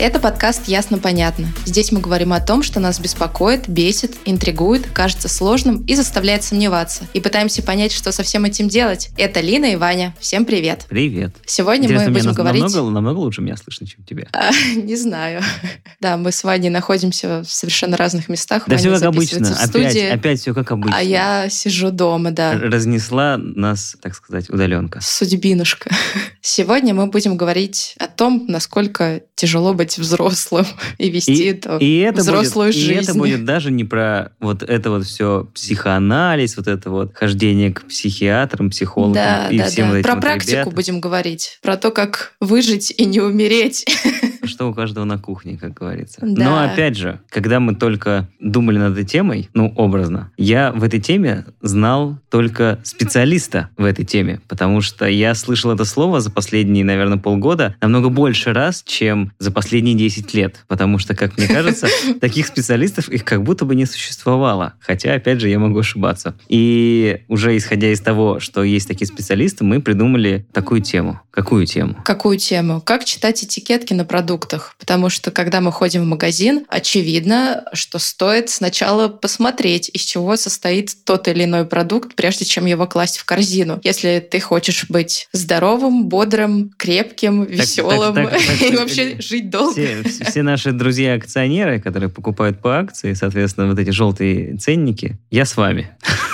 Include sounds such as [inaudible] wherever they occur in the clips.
Это подкаст «Ясно-понятно». Здесь мы говорим о том, что нас беспокоит, бесит, интригует, кажется сложным и заставляет сомневаться. И пытаемся понять, что со всем этим делать. Это Лина и Ваня. Всем привет. Привет. Сегодня Интересно, мы меня будем нас- говорить... намного, намного лучше меня слышно, чем тебя. А, [laughs] Не знаю. Да, мы с Ваней находимся в совершенно разных местах. да Ваня все как обычно. Опять, опять все как обычно. а я сижу дома, да. Разнесла нас, так сказать, удаленка. Судьбинушка. [laughs] Сегодня мы будем говорить о том, насколько тяжело быть взрослым [laughs] и вести эту И это, взрослую будет, и жизнь. это будет даже не про вот это вот все психоанализ, вот это вот хождение к психиатрам, психологам Да, и да, всем да. вот этим Про вот практику ребятам. будем говорить. Про то, как выжить и не умереть. Что у каждого на кухне, как говорится. Да. Но опять же, когда мы только думали над этой темой, ну, образно, я в этой теме знал только специалиста в этой теме, потому что я слышал это слово за последние, наверное, полгода намного больше раз, чем за последние 10 лет. Потому что, как мне кажется, [laughs] таких специалистов их как будто бы не существовало. Хотя, опять же, я могу ошибаться. И уже исходя из того, что есть такие специалисты, мы придумали такую тему. Какую тему? Какую тему? Как читать этикетки на продуктах? Потому что, когда мы ходим в магазин, очевидно, что стоит сначала посмотреть, из чего состоит тот или иной продукт, прежде чем его класть в корзину. Если ты хочешь быть здоровым, бодрым, крепким, веселым так, так, [laughs] и так, вообще жить долго. Все, все- все наши друзья-акционеры, которые покупают по акции, соответственно, вот эти желтые ценники, я с вами.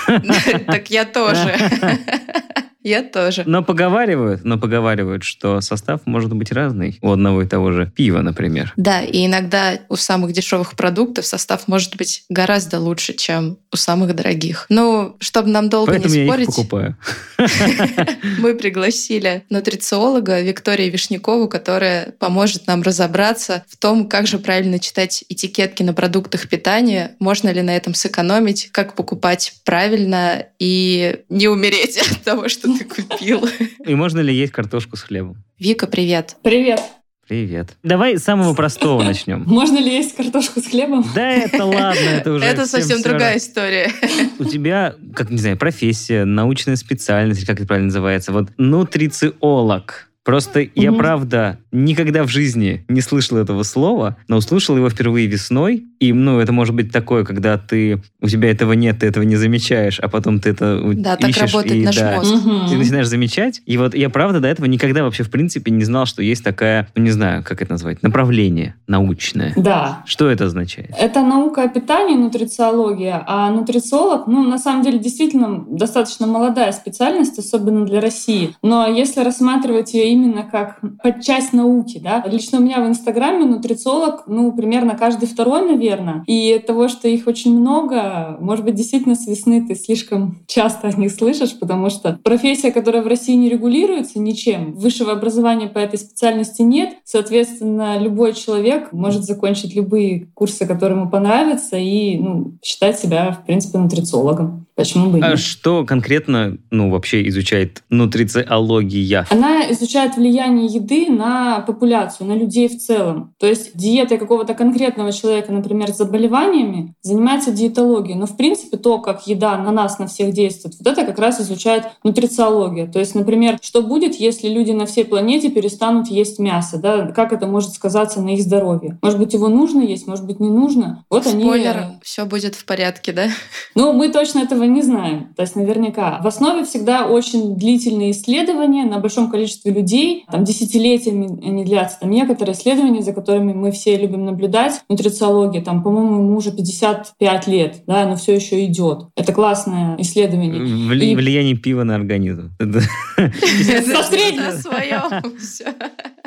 [laughs] Так я тоже. [laughs] Я тоже. Но поговаривают, но поговаривают, что состав может быть разный у одного и того же пива, например. Да, и иногда у самых дешевых продуктов состав может быть гораздо лучше, чем у самых дорогих. Ну, чтобы нам долго Поэтому не я их спорить, покупаю. [laughs] мы пригласили нутрициолога Викторию Вишнякову, которая поможет нам разобраться в том, как же правильно читать этикетки на продуктах питания, можно ли на этом сэкономить, как покупать правильно и не умереть [laughs] от того, что ты купил. И можно ли есть картошку с хлебом? Вика, привет. Привет. Привет. Давай с самого простого начнем. Можно ли есть картошку с хлебом? Да это ладно, это уже Это всем совсем другая история. У тебя, как, не знаю, профессия, научная специальность, или как это правильно называется, вот нутрициолог. Просто я, Мгм. правда, никогда в жизни не слышал этого слова, но услышал его впервые весной. И, ну, это может быть такое, когда ты, у тебя этого нет, ты этого не замечаешь, а потом ты это у- Да, так ищешь работает и, наш да, мозг. Мгм. ты начинаешь замечать. И вот я, правда, до этого никогда вообще, в принципе, не знал, что есть такая, ну, не знаю, как это назвать, направление научное. Да. Что это означает? Это наука о питании, нутрициология, а нутрициолог, ну, на самом деле, действительно достаточно молодая специальность, особенно для России. Но если рассматривать ее именно как под часть науки, да, лично у меня в Инстаграме нутрициолог, ну, примерно каждый второй, наверное. И того, что их очень много, может быть, действительно с весны ты слишком часто о них слышишь, потому что профессия, которая в России не регулируется ничем, высшего образования по этой специальности нет, соответственно, любой человек может закончить любые курсы, которые ему понравятся, и ну, считать себя, в принципе, нутрициологом. Почему бы и А нет? что конкретно, ну, вообще изучает нутрициология? Она изучает влияние еды на популяцию, на людей в целом. То есть диетой какого-то конкретного человека, например, с заболеваниями, занимается диетология. Но в принципе то, как еда на нас, на всех действует, вот это как раз изучает нутрициология. То есть, например, что будет, если люди на всей планете перестанут есть мясо? Да? Как это может сказаться на их здоровье? Может быть, его нужно есть, может быть, не нужно. Вот они... Спойлер, все будет в порядке, да? Ну, мы точно этого не знаем. То есть наверняка. В основе всегда очень длительные исследования на большом количестве людей. Там десятилетиями они длятся. Там некоторые исследования, за которыми мы все любим наблюдать. Нутрициология, там, по-моему, ему уже 55 лет, да, но все еще идет. Это классное исследование. Вли- И- Влияние пива на организм. Это- [laughs] Со среднего. На своем.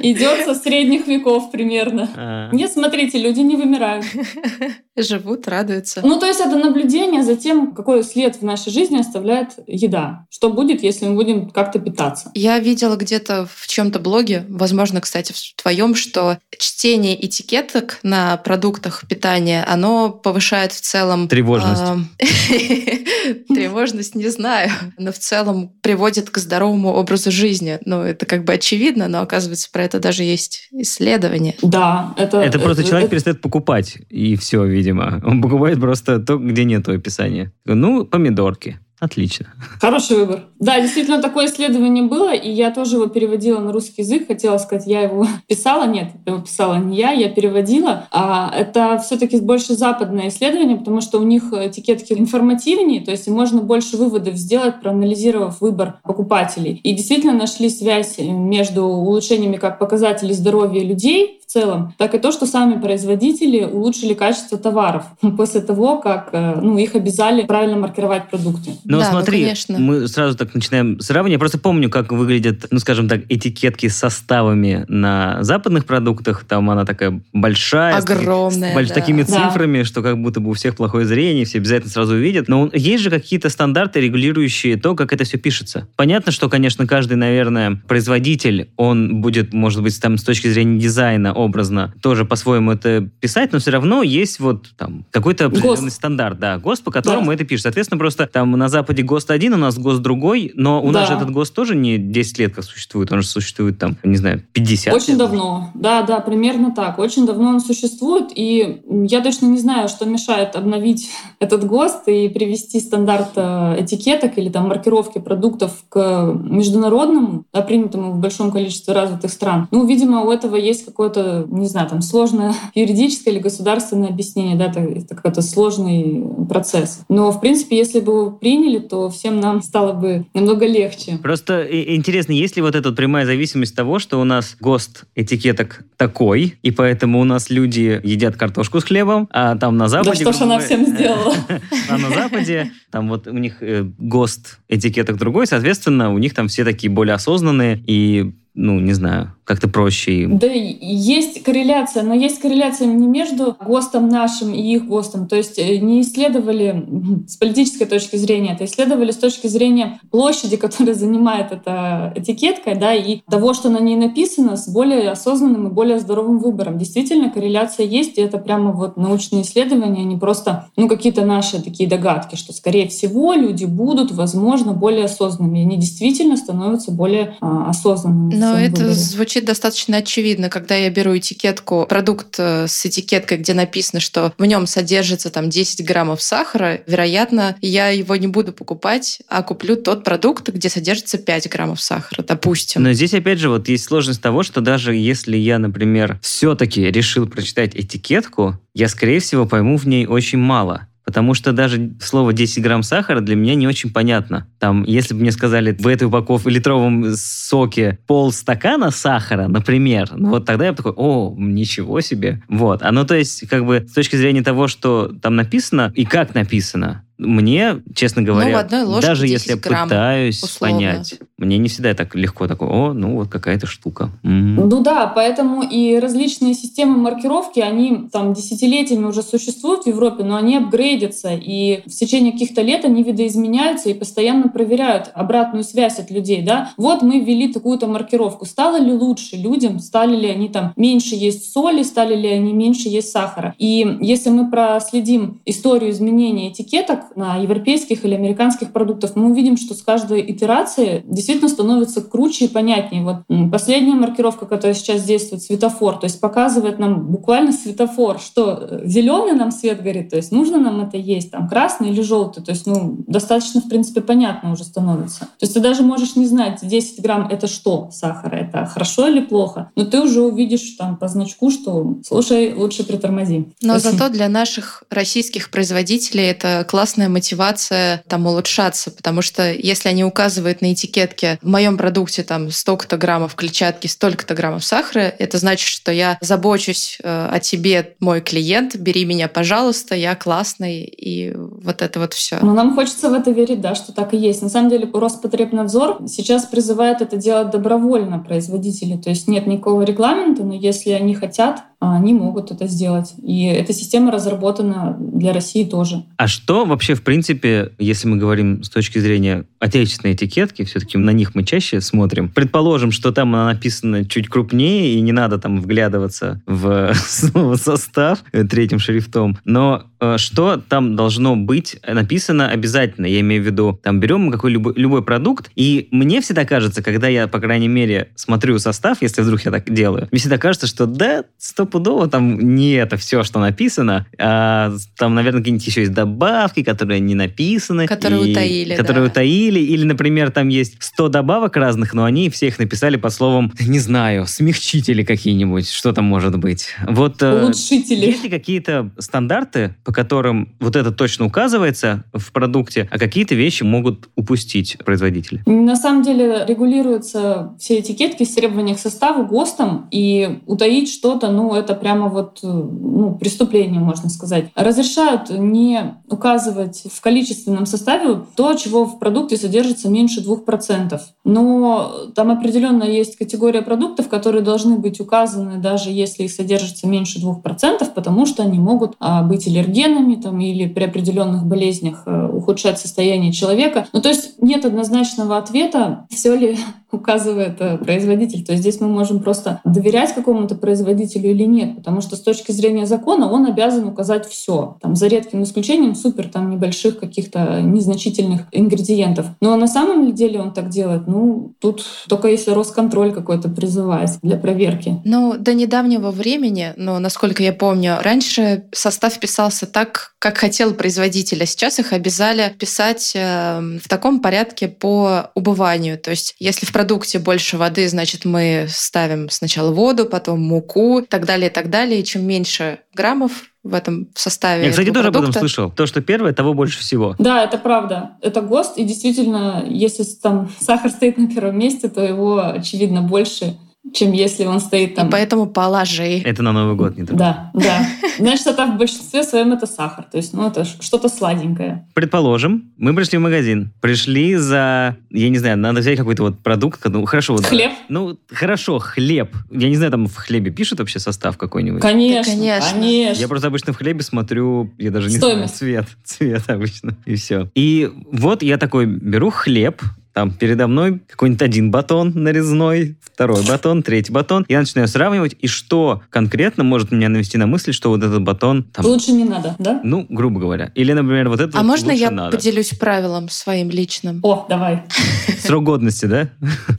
Идет со средних веков примерно. А. Нет, смотрите, люди не вымирают. [laughs] Живут, радуются. Ну, то есть это наблюдение за тем, какой след в нашей жизни оставляет еда. Что будет, если мы будем как-то питаться. Я видела где-то в чем-то блоге, возможно, кстати, в твоем, что чтение этикеток на продуктах питания, оно повышает в целом... Тревожность. [laughs] Тревожность, не знаю, но в целом приводит к здоровому образу жизни. Ну, это как бы очевидно, но оказывается, про это это даже есть исследование. Да, это... Это просто это- человек это- перестает покупать, и все, видимо. Он покупает просто то, где нет описания. Ну, помидорки. Отлично. Хороший выбор. Да, действительно, такое исследование было, и я тоже его переводила на русский язык. Хотела сказать, я его [laughs] писала. Нет, его писала не я, я переводила. А это все-таки больше западное исследование, потому что у них этикетки информативнее, то есть можно больше выводов сделать, проанализировав выбор покупателей. И действительно нашли связь между улучшениями как показателей здоровья людей целом, так и то, что сами производители улучшили качество товаров [laughs] после того, как э, ну, их обязали правильно маркировать продукты. Но Да, ну, смотри, конечно. мы сразу так начинаем сравнивать. Я просто помню, как выглядят, ну, скажем так, этикетки с составами на западных продуктах. Там она такая большая. с таки- Огромная, С больш- да. такими Да. цифрами, что как будто бы у всех плохое зрение, все обязательно сразу увидят. Но есть же какие-то стандарты, регулирующие то, как это все пишется. Понятно, что, конечно, каждый, наверное, производитель, он будет, может быть, там с точки зрения дизайна образно тоже по-своему это писать, но все равно есть вот там какой-то определенный ГОСТ. стандарт, да, ГОСТ, по которому Да. это пишет. Соответственно, просто там на Западе ГОСТ один, у нас ГОСТ другой, но у нас Да. же этот ГОСТ тоже не 10 лет как существует, он же существует там, не знаю, 50 Очень лет. давно. Да, да, примерно так. Очень давно он существует, и я точно не знаю, что мешает обновить [laughs] этот ГОСТ и привести стандарт э, этикеток или там маркировки продуктов к международному, да, принятому в большом количестве развитых стран. Ну, видимо, у этого есть какое-то, не знаю, там сложное [laughs] юридическое или государственное объяснение, да, это, это какой-то сложный процесс. Но, в принципе, если бы его приняли, то всем нам стало бы намного легче. Просто интересно, есть ли вот эта прямая зависимость того, что у нас ГОСТ этикеток такой, и поэтому у нас люди едят картошку с хлебом, а там на Да Западе... что ж она всем сделала? [laughs] А на Западе там вот у них э, ГОСТ этикеток другой, соответственно, у них там все такие более осознанные и, ну, не знаю, как-то проще им. Да, есть корреляция, но есть корреляция не между ГОСТом нашим и их ГОСТом. То есть э, не исследовали [laughs] с политической точки зрения, это исследовали с точки зрения площади, [laughs] которая занимает эта этикетка, да, и того, что на ней написано, с более осознанным и более здоровым выбором. Действительно, корреляция есть, и это прямо вот научные исследования, а не просто ну, какие-то наши такие догадки, что, скорее всего, люди будут, возможно, более осознанными. И они действительно становятся более а, осознанными. Но это выборе. звучит достаточно очевидно, когда я беру этикетку, продукт э, с этикеткой, где написано, что в нем содержится там 10 граммов сахара, вероятно, я его не буду покупать, а куплю тот продукт, где содержится 5 граммов сахара, допустим. Но здесь, опять же, вот есть сложность того, что даже если я, например, все-таки решил прочитать этикетку, я, скорее всего, пойму в ней очень мало. Потому что даже слово 10 грамм сахара для меня не очень понятно. Там, если бы мне сказали в этой упаковке в литровом соке полстакана сахара, например, ну вот тогда я бы такой, о, ничего себе. Вот. А ну то есть, как бы, с точки зрения того, что там написано и как написано, мне, честно говоря, Ну, в одной ложке даже 10 если я грамм, пытаюсь условно. понять, мне не всегда так легко такой, о, ну вот какая-то штука. М. Ну да, поэтому и различные системы маркировки, они там десятилетиями уже существуют в Европе, но они апгрейдятся, и в течение каких-то лет они видоизменяются и постоянно проверяют обратную связь от людей, да. Вот мы ввели такую-то маркировку. Стало ли лучше людям? Стали ли они там меньше есть соли? Стали ли они меньше есть сахара? И если мы проследим историю изменения этикеток на европейских или американских продуктах, мы увидим, что с каждой итерацией действительно становится круче и понятнее. Вот последняя маркировка, которая сейчас действует, светофор, то есть показывает нам буквально светофор, что зеленый нам свет горит, то есть нужно нам это есть, там красный или желтый, то есть ну достаточно в принципе понятно уже становится. То есть ты даже можешь не знать, 10 грамм это что сахара, это хорошо или плохо, но ты уже увидишь там по значку, что слушай, лучше притормози. Но есть, зато для наших российских производителей это классная мотивация там улучшаться, потому что если они указывают на этикетке в моем продукте там столько-то граммов клетчатки, столько-то граммов сахара, это значит, что я забочусь э, о тебе, мой клиент, бери меня, пожалуйста, я классный, и вот это вот все. Ну, нам хочется в это верить, да, что так и есть. На самом деле Роспотребнадзор сейчас призывает это делать добровольно производители. То есть нет никакого регламента, но если они хотят, они могут это сделать. И эта система разработана для России тоже. А что вообще, в принципе, если мы говорим с точки зрения отечественной этикетки, все-таки на них мы чаще смотрим. Предположим, что там она написана чуть крупнее, и не надо там вглядываться в [laughs] состав третьим шрифтом. Но э, что там должно быть написано обязательно? Я имею в виду, там берем какой любой, продукт, и мне всегда кажется, когда я, по крайней мере, смотрю состав, если вдруг я так делаю, мне всегда кажется, что да, стопудово там не это все, что написано, а там, наверное, какие-нибудь еще есть добавки, которые не написаны. Которые и, утаили, Которые да. утаили, или, например, там есть 100 добавок разных, но они все их написали под словом, не знаю, смягчители какие-нибудь, что там может быть. Вот, э, Улучшители. Есть ли какие-то стандарты, по которым вот это точно указывается в продукте, а какие-то вещи могут упустить производители? На самом деле регулируются все этикетки с требования к составу ГОСТом, и утаить что-то, ну, это прямо вот э, ну, преступление, можно сказать. Разрешают не указывать в количественном составе то, чего в продукте содержится меньше 2%. Но там определенно есть категория продуктов, которые должны быть указаны, даже если их содержится меньше 2%, потому что они могут а, быть аллергенами там, или при определенных болезнях а, ухудшать состояние человека. Ну, то есть нет однозначного ответа, все ли [laughs] указывает э, производитель. То есть здесь мы можем просто доверять какому-то производителю или нет, потому что с точки зрения закона он обязан указать все. Там, за редким исключением супер там небольших каких-то незначительных ингредиентов. Но на самом деле он так делает, ну, тут только если Росконтроль какой-то призывает для проверки. Ну, до недавнего времени, но, насколько я помню, раньше состав писался так, как хотел производитель, а сейчас их обязали писать э, в таком порядке по убыванию. То есть если в продукте больше воды, значит, мы ставим сначала воду, потом муку, так далее, и так далее. И чем меньше граммов в этом составе. Я, кстати, тоже продукта. об этом слышал. То, что первое, того больше всего. Да, это правда. Это ГОСТ. И действительно, если там [laughs] сахар стоит на первом месте, то его, очевидно, больше чем если он стоит там. И поэтому положи. Это на Новый год не так. Да, да. Значит, это в большинстве своем это сахар. То есть, ну, это что-то сладенькое. Предположим, мы пришли в магазин. Пришли за, я не знаю, надо взять какой-то вот продукт. Ну, хорошо. Вот, хлеб? Ну, хорошо, хлеб. Я не знаю, там в хлебе пишут вообще состав какой-нибудь? Конечно, Да, конечно. конечно. Я просто обычно в хлебе смотрю, я даже не Стоимость. знаю, цвет. [laughs] Цвет обычно. И все. И вот я такой беру хлеб, там передо мной какой-нибудь один батон нарезной, второй батон, третий батон. Я начинаю сравнивать, и что конкретно может меня навести на мысль, что вот этот батон там, Лучше не надо, да? ну, грубо говоря. Или, например, вот это А вот можно лучше я надо. поделюсь правилом своим личным? О, давай. [laughs] Срок годности, да?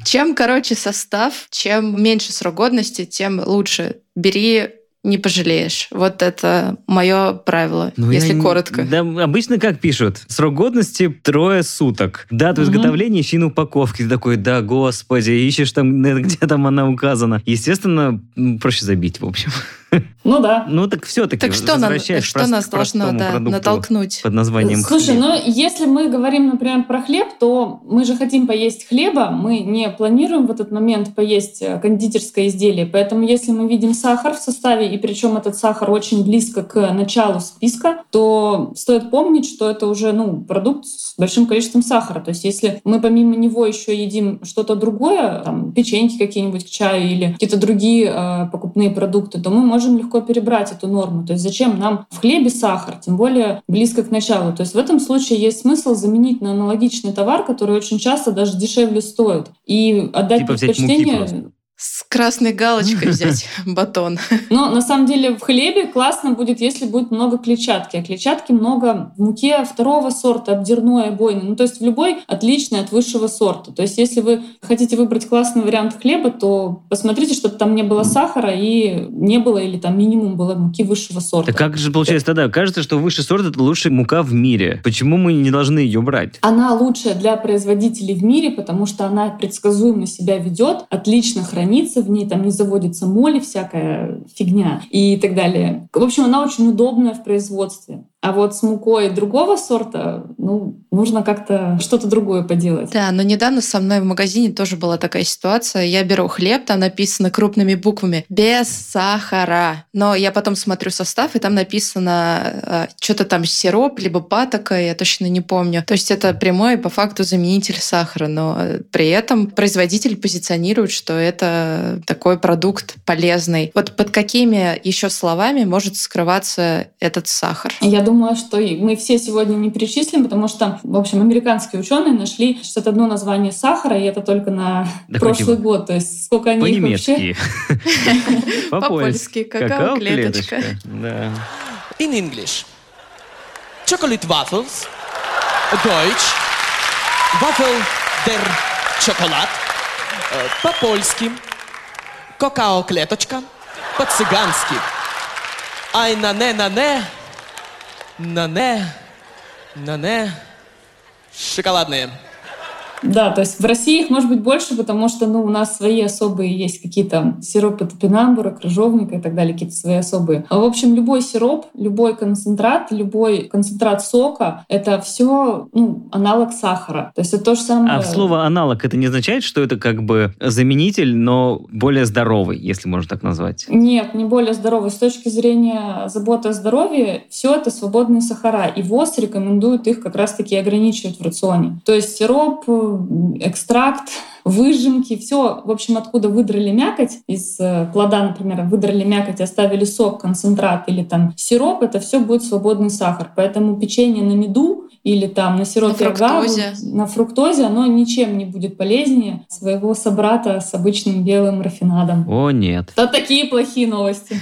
Чем короче состав, чем меньше срок годности, тем лучше. Бери не пожалеешь. Вот это мое правило, Ну, я если не- коротко. Да, обычно как пишут? Срок годности трое суток. Дату Мгм. изготовления ищи на упаковке. Ты такой, да, господи, ищешь там, [laughs] где там она указана. Естественно, проще забить, в общем. [laughs] Ну да. Ну так все-таки Так что, нам, что нас должно да, натолкнуть? под названием Слушай, хлеб. ну если мы говорим, например, про хлеб, то мы же хотим поесть хлеба, мы не планируем в этот момент поесть э, кондитерское изделие. Поэтому если мы видим сахар в составе, и причем этот сахар очень близко к началу списка, то стоит помнить, что это уже ну, продукт с большим количеством сахара. То есть если мы помимо него еще едим что-то другое, там, печеньки какие-нибудь к чаю или какие-то другие э, покупные продукты, то мы можем легко перебрать эту норму. То есть зачем нам в хлебе сахар, тем более близко к началу. То есть в этом случае есть смысл заменить на аналогичный товар, который очень часто даже дешевле стоит, и отдать Типа предпочтение. С красной галочкой [laughs] взять батон. но на самом деле в хлебе классно будет, если будет много клетчатки. А клетчатки много в муке второго сорта, обдерной, обойной. Ну, то есть в любой отличной от высшего сорта. То есть если вы хотите выбрать классный вариант хлеба, то посмотрите, чтобы там не было сахара и не было или там минимум было муки высшего сорта. Так как же получается тогда? Кажется, что высший сорт это лучшая мука в мире. Почему мы не должны ее брать? Она лучшая для производителей в мире, потому что она предсказуемо себя ведет, отлично хранится, в ней там не заводится моли, всякая фигня и так далее. В общем, она очень удобная в производстве. А вот с мукой другого сорта, ну, нужно как-то что-то другое поделать. Да, но недавно со мной в магазине тоже была такая ситуация. Я беру хлеб, там написано крупными буквами «без сахара». Но я потом смотрю состав, и там написано э, что-то там сироп, либо патока, я точно не помню. То есть это прямой по факту заменитель сахара, но э, при этом производитель позиционирует, что это такой продукт полезный. Вот под какими еще словами может скрываться этот сахар? Я думаю, думаю, что мы все сегодня не перечислим, потому что, в общем, американские ученые нашли 61 название сахара, и это только на Да прошлый хоть год. То есть сколько они их вообще... По-немецки. [laughs] По-польски. Какао-клеточка. Да. In English. Chocolate waffles. Deutsch. Waffel der Chocolat. Э, По-польски. Какао-клеточка. По-цыгански. Ай на не на не на не на не Шоколадные. Да, то есть в России их может быть больше, потому что ну, у нас свои особые есть какие-то сиропы топинамбура, крыжовника и так далее, какие-то свои особые. А, в общем, любой сироп, любой концентрат, любой концентрат сока — это все ну, аналог сахара. То есть это то же самое... А слово аналог это не означает, что это как бы заменитель, но более здоровый, если можно так назвать? Нет, не более здоровый. С точки зрения заботы о здоровье, все это свободные сахара. И ВОЗ рекомендует их как раз-таки ограничивать в рационе. То есть сироп, экстракт, выжимки, все, в общем, откуда выдрали мякоть из э, плода, например, выдрали мякоть, оставили сок, концентрат или там сироп, это все будет свободный сахар. Поэтому печенье на меду или там на сиропе На агавы, фруктозе. на фруктозе, оно ничем не будет полезнее своего собрата с обычным белым рафинадом. О, нет. Это такие плохие новости.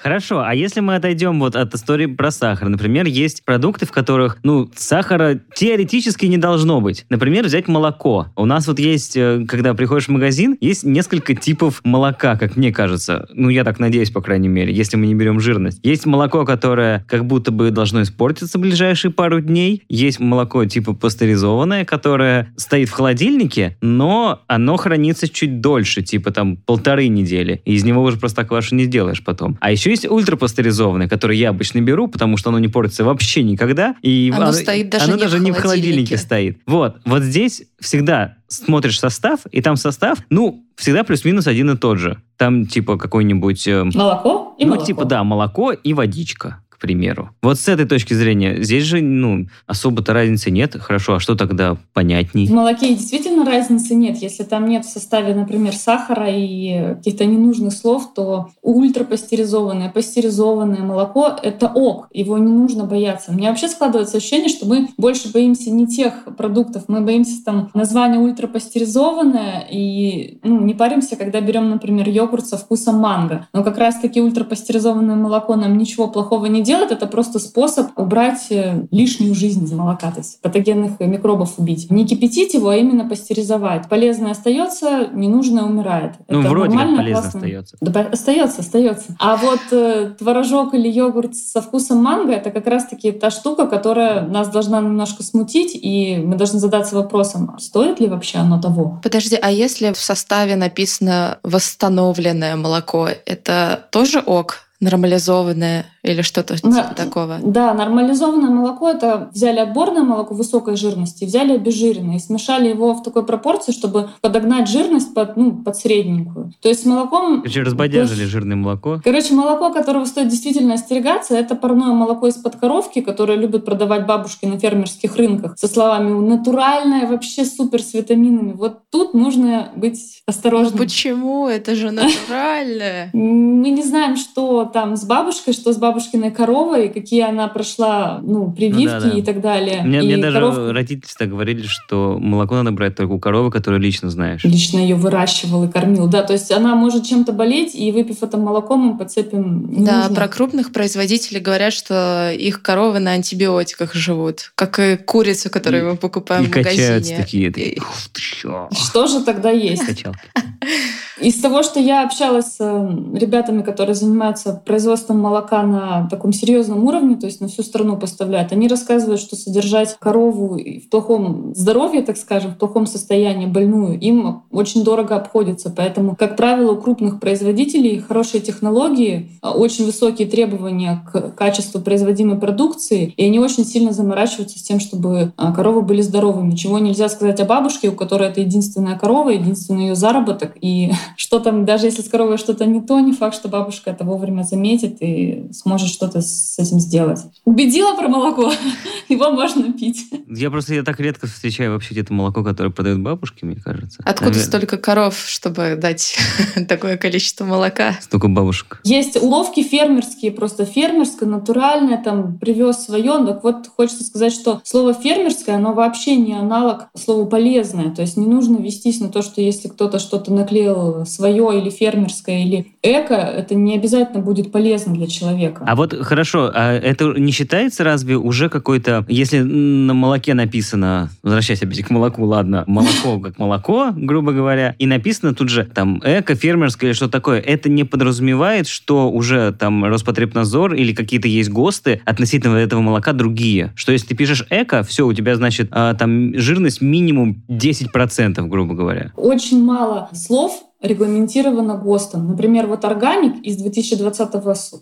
Хорошо, а если мы отойдем вот от истории про сахар, например, есть продукты, в которых, ну, сахара теоретически не должно быть. Например, взять молоко. У нас вот есть, э, когда приходишь в магазин, есть несколько типов молока, как мне кажется. Ну, я так надеюсь, по крайней мере, если мы не берем жирность. Есть молоко, которое как будто бы должно испортиться в ближайшие пару дней. Есть молоко типа пастеризованное, которое стоит в холодильнике, но оно хранится чуть дольше, типа там полторы недели. И из него уже просто квашу не сделаешь потом. А еще есть ультрапастеризованное, которое я обычно беру, потому что оно не портится вообще никогда. И Оно стоит даже оно не в даже не в холодильнике холодильнике. стоит. Вот. Вот здесь всегда смотришь состав, и там состав, ну, всегда плюс-минус один и тот же. Там типа какой-нибудь... э, Молоко и ну, молоко. типа, да, молоко и водичка, примеру. Вот с этой точки зрения, здесь же, ну, особо-то разницы нет. Хорошо, а что тогда понятней? В молоке действительно разницы нет. Если там нет в составе, например, сахара и каких-то ненужных слов, то ультрапастеризованное, пастеризованное молоко — это ок. Его не нужно бояться. Меня вообще складывается ощущение, что мы больше боимся не тех продуктов. Мы боимся там названия ультрапастеризованное и ну, не паримся, когда берем, например, йогурт со вкусом манго. Но как раз-таки ультрапастеризованное молоко нам ничего плохого не делает. Это просто способ убрать э, лишнюю жизнь из молока, то есть патогенных микробов убить. Не кипятить его, а именно пастеризовать. Полезное остается, ненужное умирает. Ну, Это вроде как полезно классно. остается. Да, остается, остается. А вот э, творожок или йогурт со вкусом манго это как раз-таки та штука, которая нас должна немножко смутить, и мы должны задаться вопросом, а стоит ли вообще оно того? Подожди, а если в составе написано восстановленное молоко, это тоже ок? Нормализованное или что-то На- типа такого? Да, нормализованное молоко это взяли отборное молоко высокой жирности, взяли обезжиренное и смешали его в такой пропорции, чтобы подогнать жирность под, ну, под средненькую. То есть с молоком... Короче, разбодяжили жирное молоко. Короче, молоко, которого стоит действительно остерегаться, это парное молоко из-под коровки, которое любят продавать бабушки на фермерских рынках со словами «натуральное, вообще супер с витаминами». Вот тут нужно быть осторожным. Почему? Это же натуральное. Мы не знаем, что там с бабушкой, что с бабушкиной коровой, какие она прошла, ну, прививки да, да. и так далее. Мне, и мне даже коровка родители всегда говорили, что молоко надо брать только у коровы, которую лично знаешь. лично ее выращивал и кормил. Да, то есть она может чем-то болеть, и выпив это молоко, мы подцепим Да, ненужное. про крупных производителей говорят, что их коровы на антибиотиках живут, как и курица, которую И- мы покупаем И в магазине. качаются такие. И- такие, «Ух ты чё?» Что же тогда есть? Качалки. [laughs] Из того, что я общалась с э, ребятами, которые занимаются производством молока на таком серьезном уровне, то есть на всю страну поставляют, они рассказывают, что содержать корову в плохом здоровье, так скажем, в плохом состоянии, больную, им очень дорого обходится. Поэтому, как правило, у крупных производителей хорошие технологии, э, очень высокие требования к качеству производимой продукции, и они очень сильно заморачиваются с тем, чтобы э, коровы были здоровыми. Чего нельзя сказать о бабушке, у которой это единственная корова, единственный ее заработок, и [laughs] что там, даже если с коровой что-то не то, не факт, что бабушка это вовремя заметит и сможет что-то с этим сделать. Убедила про молоко, [laughs] его можно пить. Я просто я так редко встречаю вообще где-то молоко, которое продают бабушки, мне кажется. Откуда Навер... столько коров, чтобы дать [laughs] такое количество молока? Столько бабушек. Есть уловки фермерские, просто фермерское, натуральное, там, привез свое. Так вот, хочется сказать, что слово фермерское, оно вообще не аналог слову полезное. То есть не нужно вестись на то, что если кто-то что-то наклеил свое или фермерское, или эко, это не обязательно будет полезно для человека. А вот хорошо, а это не считается разве уже какой-то, если на молоке написано, возвращаясь опять к молоку, ладно, молоко как молоко, грубо говоря, и написано тут же там эко, фермерское или что такое, это не подразумевает, что уже там Роспотребнадзор или какие-то есть ГОСТы относительно этого молока другие. Что если ты пишешь эко, все, у тебя, значит, а, там жирность минимум 10%, грубо говоря. Очень мало слов регламентировано ГОСТом. Например, вот органик из 2020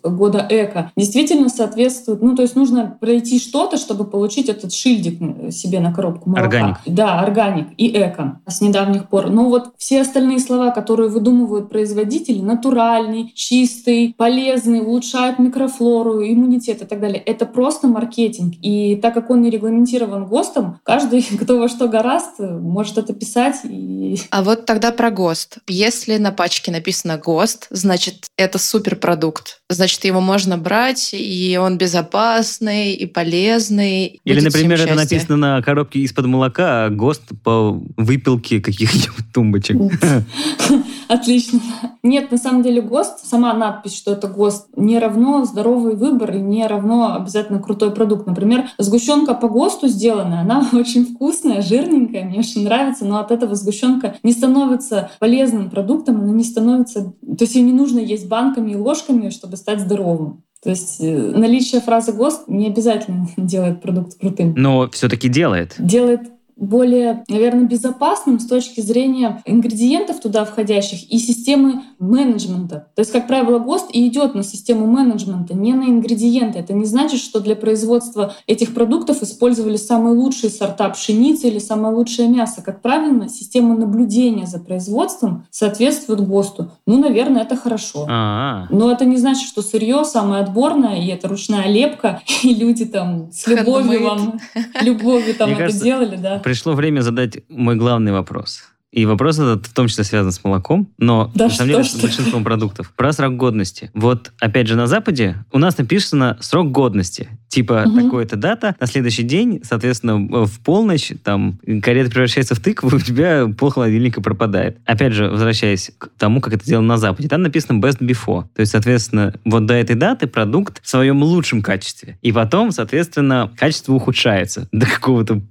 года ЭКО действительно соответствует, ну, то есть нужно пройти что-то, чтобы получить этот шильдик себе на коробку молока. Органик. Да, органик и эко с недавних пор. Но вот все остальные слова, которые выдумывают производители, натуральный, чистый, полезный, улучшают микрофлору, иммунитет и так далее, это просто маркетинг. И так как он не регламентирован ГОСТом, каждый, [laughs] кто во что гораст, может это писать. И... А вот тогда про ГОСТ. Если на пачке написано ГОСТ, значит, это суперпродукт. Значит, его можно брать, и он безопасный, и полезный. Или, например, это написано на коробке из-под молока, а ГОСТ по выпилке каких-нибудь тумбочек. [laughs] [laughs] Отлично. Нет, на самом деле ГОСТ, сама надпись, что это ГОСТ, не равно здоровый выбор и не равно обязательно крутой продукт. Например, сгущенка по ГОСТу сделанная, она [laughs] очень вкусная, жирненькая, мне очень нравится, но от этого сгущенка не становится полезным продуктом, она не становится... То есть ее не нужно есть банками и ложками, чтобы стать здоровым. То есть э, наличие фразы ГОСТ не обязательно [laughs] делает продукт крутым. Но все-таки делает. Делает более, наверное, безопасным с точки зрения ингредиентов туда входящих и системы менеджмента. То есть, как правило, ГОСТ и идет на систему менеджмента, не на ингредиенты. Это не значит, что для производства этих продуктов использовали самые лучшие сорта пшеницы или самое лучшее мясо. Как правильно, система наблюдения за производством соответствует ГОСТу. Ну, наверное, это хорошо. А-а-а. Но это не значит, что сырье самое отборное, и это ручная лепка, [laughs] и люди там с любовью вам, любовью там это делали, да пришло время задать мой главный вопрос. И вопрос этот в том числе связан с молоком, но да на самом деле с большинством продуктов. Про срок годности. Вот, опять же, на Западе у нас написано срок годности. Типа, угу. такой-то дата, на следующий день, соответственно, в полночь, там, карета превращается в тыкву, [laughs] у тебя пол холодильника пропадает. Опять же, возвращаясь к тому, как это сделано на Западе, там написано best before. То есть, соответственно, вот до этой даты продукт в своем лучшем качестве. И потом, соответственно, качество ухудшается [laughs] до какого-то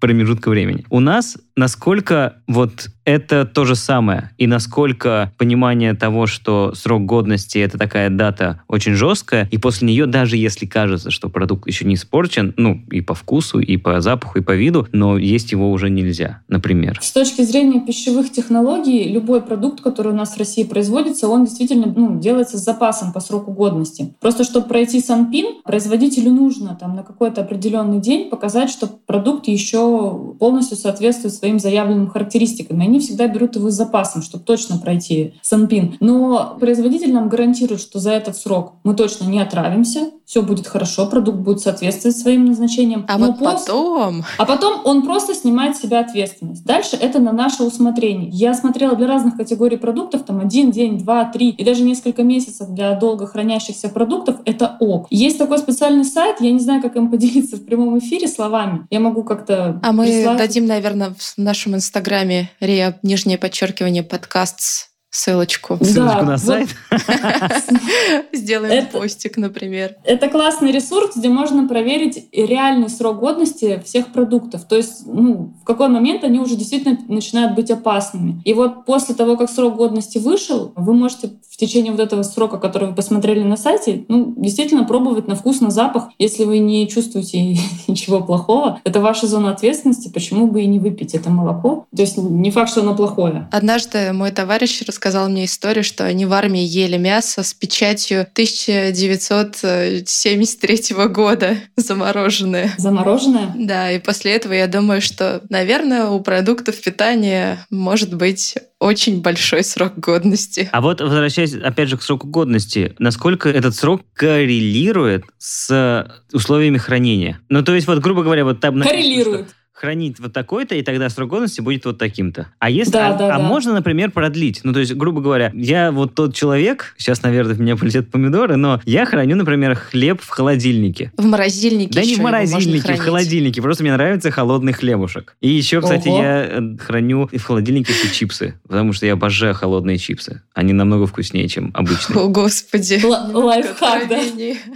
промежутка времени. У нас насколько вот это то же самое, и насколько понимание того, что срок годности это такая дата очень жесткая, и после нее, даже если кажется, что продукт еще не испорчен, ну, и по вкусу, и по запаху, и по виду, но есть его уже нельзя, например. С точки зрения пищевых технологий, любой продукт, который у нас в России производится, он действительно ну, делается с запасом по сроку годности. Просто чтобы пройти санпин, производителю нужно там на какой-то определенный день показать, что продукт еще полностью соответствует своим заявленным характеристикам. И они всегда берут его с запасом, чтобы точно пройти санпин. Но производитель нам гарантирует, что за этот срок мы точно не отравимся, все будет хорошо, продукт будет соответствовать своим назначениям. А Но вот после... потом... А потом он просто снимает с себя ответственность. Дальше это на наше усмотрение. Я смотрела для разных категорий продуктов, там один день, два, три и даже несколько месяцев для долго хранящихся продуктов, это ок. Есть такой специальный сайт, я не знаю, как им [laughs] поделиться в прямом эфире словами. Я могу как-то А мы прислать... дадим, наверное, в нашем инстаграме Рия, нижнее подчеркивание, подкаст ссылочку. Ссылочку Да, на вот сайт. [laughs] Сделаем Это- постик, например. Это классный ресурс, где можно проверить реальный срок годности всех продуктов. То есть, ну, в какой момент они уже действительно начинают быть опасными. И вот после того, как срок годности вышел, вы можете в течение вот этого срока, который вы посмотрели на сайте, ну, действительно пробовать на вкус, на запах. Если вы не чувствуете [laughs] ничего плохого, это ваша зона ответственности, почему бы и не выпить это молоко. То есть не факт, что оно плохое. Однажды мой товарищ рассказал мне историю, что они в армии ели мясо с печатью 1973 года [laughs] замороженное. Замороженное? Да, и после этого я думаю, что, наверное, у продуктов питания может быть очень большой срок годности. А вот возвращаясь опять же к сроку годности, насколько этот срок коррелирует с условиями хранения? Ну, то есть, вот, грубо говоря, вот там Коррелирует. Хранить вот такой-то, и тогда срок годности будет вот таким-то. А если, Да, а, да, а да. можно, например, продлить? Ну, то есть, грубо говоря, я вот тот человек, сейчас, наверное, в меня полетят помидоры, но я храню, например, хлеб в холодильнике. В морозильнике Да не в морозильнике, в холодильнике. Просто мне нравится холодный хлебушек. И еще, кстати, Ого. я э, храню в холодильнике все чипсы, потому что я обожаю холодные чипсы. Они намного вкуснее, чем обычные. О, господи. Л- лайфхак, да?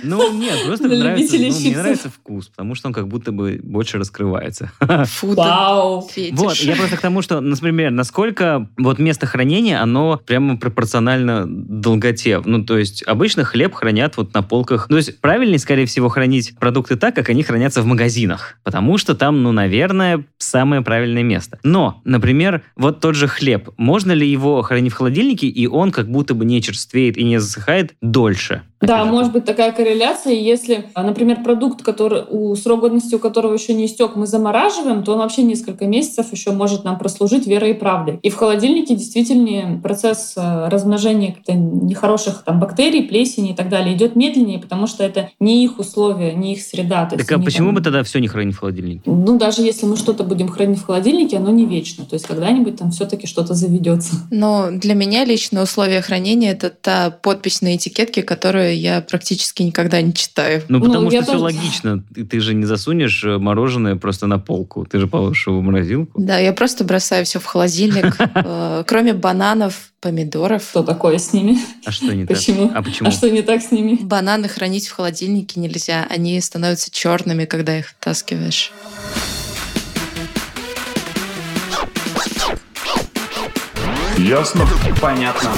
Ну, нет, просто нравится, ну, мне чипсов. нравится вкус, потому что он как будто бы больше раскрывается. [laughs] Фу, да, Вау! фетиш. Вот, я просто к тому, что, например, насколько вот место хранения, оно прямо пропорционально долготе. Ну, то есть обычно хлеб хранят вот на полках. То есть правильнее, скорее всего, хранить продукты так, как они хранятся в магазинах. Потому что там, ну, наверное, самое правильное место. Но, например, вот тот же хлеб. Можно ли его хранить в холодильнике, и он как будто бы не черствеет и не засыхает дольше? Да, же, может быть такая корреляция. Если, а, например, продукт, который у срок годности у которого еще не истек, мы замораживаем, то он вообще несколько месяцев еще может нам прослужить верой и правдой. И в холодильнике действительно процесс э, размножения каких-то нехороших там бактерий, плесени и так далее идет медленнее, потому что это не их условия, не их среда. То Так а почему там- бы тогда все не хранить в холодильнике? Ну, даже если мы что-то будем хранить в холодильнике, оно не вечно. То есть когда-нибудь там все-таки что-то заведется. Но для меня лично условия хранения — это та подпись на этикетке, которую я практически никогда не читаю. Ну, Ну, потому я что все тоже- логично. Ты, ты же не засунешь э, мороженое просто на полку. Ты же положишь его в морозилку. Да, я просто бросаю все в холодильник, [laughs] э, кроме бананов, помидоров. Что такое с ними? А что не так? Почему? А почему? А что не так с ними? Бананы хранить в холодильнике нельзя. Они становятся черными, когда их втаскиваешь. Ясно? Понятно.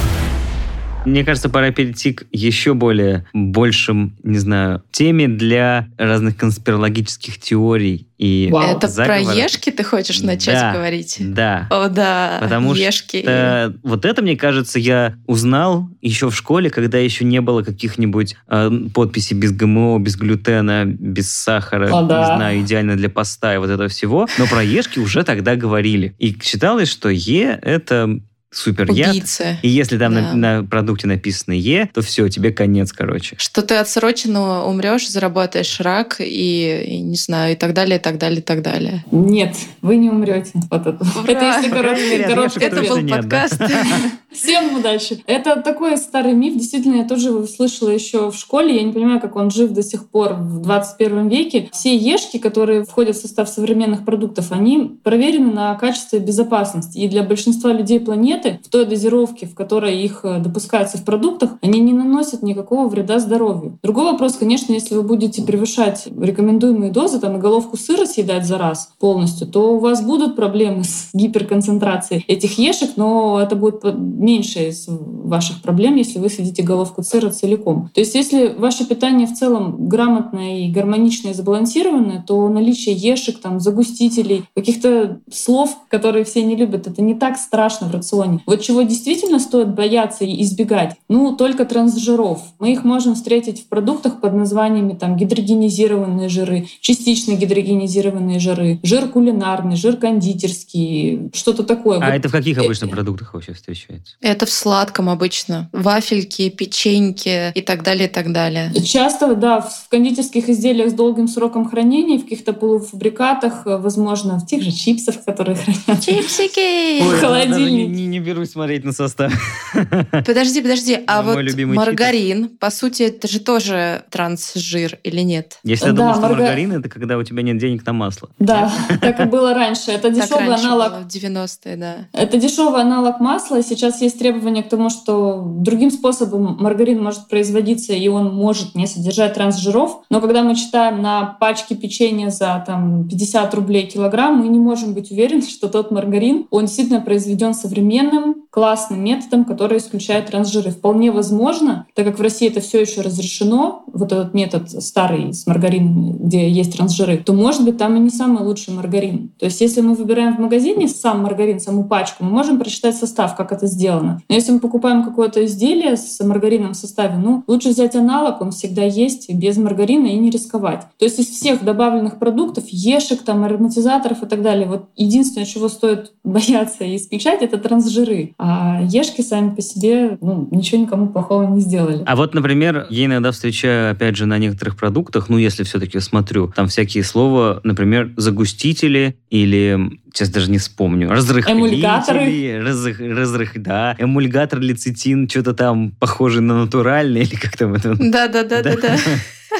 Мне кажется, пора перейти к еще более большим, не знаю, теме для разных конспирологических теорий и Вау. Это заговоров. про ешки ты хочешь начать Да. говорить? Да. О, да. Потому ешки. что вот это, мне кажется, я узнал еще в школе, когда еще не было каких-нибудь э, подписей без ГМО, без глютена, без сахара, О, да. не знаю, идеально для поста и вот этого всего. Но про ешки уже тогда говорили. И считалось, что Е — это супер яд. Убийцы. И если там Да. на, на продукте написано Е, то все, тебе конец, короче. Что ты отсроченно умрешь, заработаешь рак и, и не знаю, и так далее, и так далее, и так далее. Нет, вы не умрете. Вот это. Ура! Это если короткий, короткий Это был нет, да. подкаст. [laughs] Всем удачи. Это такой старый миф. Действительно, я тоже слышала еще в школе. Я не понимаю, как он жив до сих пор в 21 веке. Все ешки, которые входят в состав современных продуктов, они проверены на качество и безопасность. И для большинства людей планеты в той дозировке, в которой их э, допускается в продуктах, они не наносят никакого вреда здоровью. Другой вопрос, конечно, если вы будете превышать рекомендуемые дозы, там и головку сыра съедать за раз полностью, то у вас будут проблемы с гиперконцентрацией этих ешек, но это будет меньше из ваших проблем, если вы съедите головку сыра целиком. То есть если ваше питание в целом грамотное и гармоничное и сбалансированное, то наличие ешек, там, загустителей, каких-то слов, которые все не любят, это не так страшно в рационе. Вот чего действительно стоит бояться и избегать? Ну, только трансжиров. Мы их можем встретить в продуктах под названиями там гидрогенизированные жиры, частично гидрогенизированные жиры, жир кулинарный, жир кондитерский, что-то такое. А Вот это в каких обычно продуктах вообще встречается? Это в сладком обычно. Вафельки, печеньки и так далее, и так далее. Часто, да, в кондитерских изделиях с долгим сроком хранения, в каких-то полуфабрикатах, э, возможно, в тех же чипсах, которые [laughs] хранят. Чипсики! Ой, Ой, холодильник. даже Не, берусь смотреть на состав. [laughs] Подожди, подожди, а вот маргарин, по сути, это же тоже трансжир или нет? Если я Да, думаю, что марга- маргарин это когда у тебя нет денег на масло. Да, [laughs] так и было раньше. Это дешевый аналог было, в 90-е, да. Это дешевый аналог масла. Сейчас есть требования к тому, что другим способом маргарин может производиться, и он может не содержать трансжиров. Но когда мы читаем на пачке печенья за там, 50 рублей килограмм, мы не можем быть уверены, [laughs] что тот маргарин, он действительно произведен современным, классным методом, который исключает трансжиры. Вполне возможно, так как в России это все еще разрешено, вот этот метод старый с маргарином, где есть трансжиры, то, может быть, там и не самый лучший маргарин. То есть, если мы выбираем в магазине сам маргарин, саму пачку, мы можем прочитать состав, как это сделано. Но если мы покупаем какое-то изделие с маргарином в составе, ну, лучше взять аналог, он всегда есть, без маргарина и не рисковать. То есть из всех добавленных продуктов, ешек, там, ароматизаторов и так далее, вот единственное, чего стоит [laughs] бояться и исключать, это трансжиры. А ешки сами по себе ну, ничего никому плохого не сделали. А вот, например, я иногда встречаю, опять же, на некоторых продуктах, ну, если все-таки смотрю, там всякие слова, например, загустители или, сейчас даже не вспомню, разрыхлители, разрых, разрых, да, эмульгатор, лецитин, что-то там похоже на натуральный, или как там это? Да-да-да-да-да.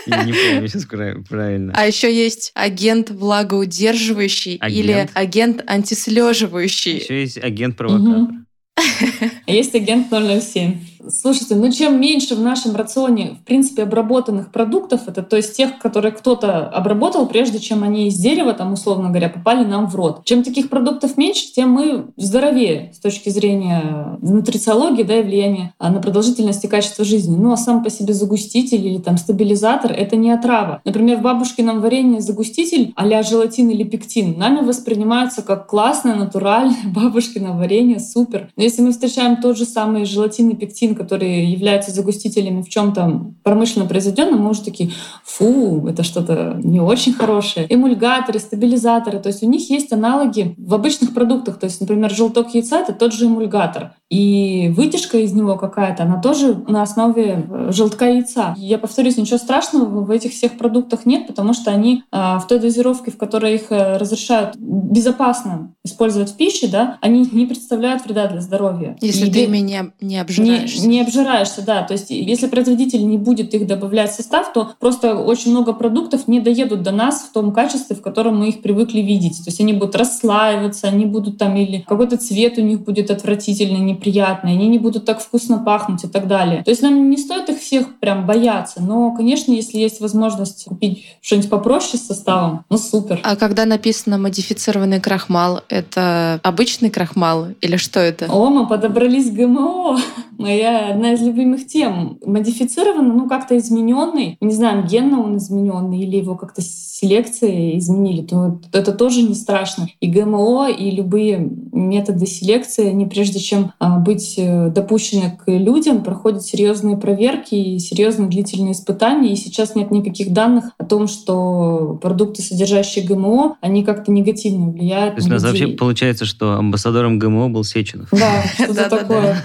Я не помню сейчас правильно. А еще есть агент влагоудерживающий Агент. или агент антислеживающий. Еще есть агент-провокатор. А Есть агент 007. Слушайте, ну чем меньше в нашем рационе, в принципе, обработанных продуктов, это то есть тех, которые кто-то обработал, прежде чем они из дерева, там, условно говоря, попали нам в рот. Чем таких продуктов меньше, тем мы здоровее с точки зрения нутрициологии да, и влияния а, на продолжительность и качество жизни. Ну а сам по себе загуститель или там стабилизатор — это не отрава. Например, в бабушкином варенье загуститель а желатин или пектин нами воспринимается как классное, натуральное [laughs] бабушкино варенье, супер. Но если мы встречаем тот же самый желатин и пектин, которые являются загустителями в чем-то промышленно произведенном, мы уже такие, фу, это что-то не очень хорошее. Эмульгаторы, стабилизаторы, то есть у них есть аналоги в обычных продуктах. То есть, например, желток яйца — это тот же эмульгатор. И вытяжка из него какая-то, она тоже на основе э, желтка яйца. Я повторюсь, ничего страшного в этих всех продуктах нет, потому что они а, в той дозировке, в которой их э, разрешают безопасно использовать в пище, да, они не представляют вреда для здоровья. Если И ты ими не, не не. Не обжираешься, да. То есть, если производитель не будет их добавлять в состав, то просто очень много продуктов не доедут до нас в том качестве, в котором мы их привыкли видеть. То есть они будут расслаиваться, они будут там или какой-то цвет у них будет отвратительный, неприятный, они не будут так вкусно пахнуть и так далее. То есть нам не стоит их всех прям бояться, но, конечно, если есть возможность купить что-нибудь попроще с составом, ну супер. А когда написано модифицированный крахмал, это обычный крахмал или что это? О, мы подобрались к ГМО. Моя одна из любимых тем. Модифицированный, ну как-то измененный. Не знаю, генно он измененный или его как-то селекцией изменили, то это тоже не страшно. И ГМО, и любые методы селекции, они прежде чем а, быть э, допущены к людям, проходят серьезные проверки и серьезные длительные испытания. И сейчас нет никаких данных о том, что продукты, содержащие ГМО, они как-то негативно влияют То есть у на нас вообще людей. получается, что амбассадором ГМО был Сеченов. Да, что-то [laughs] Да-да-да.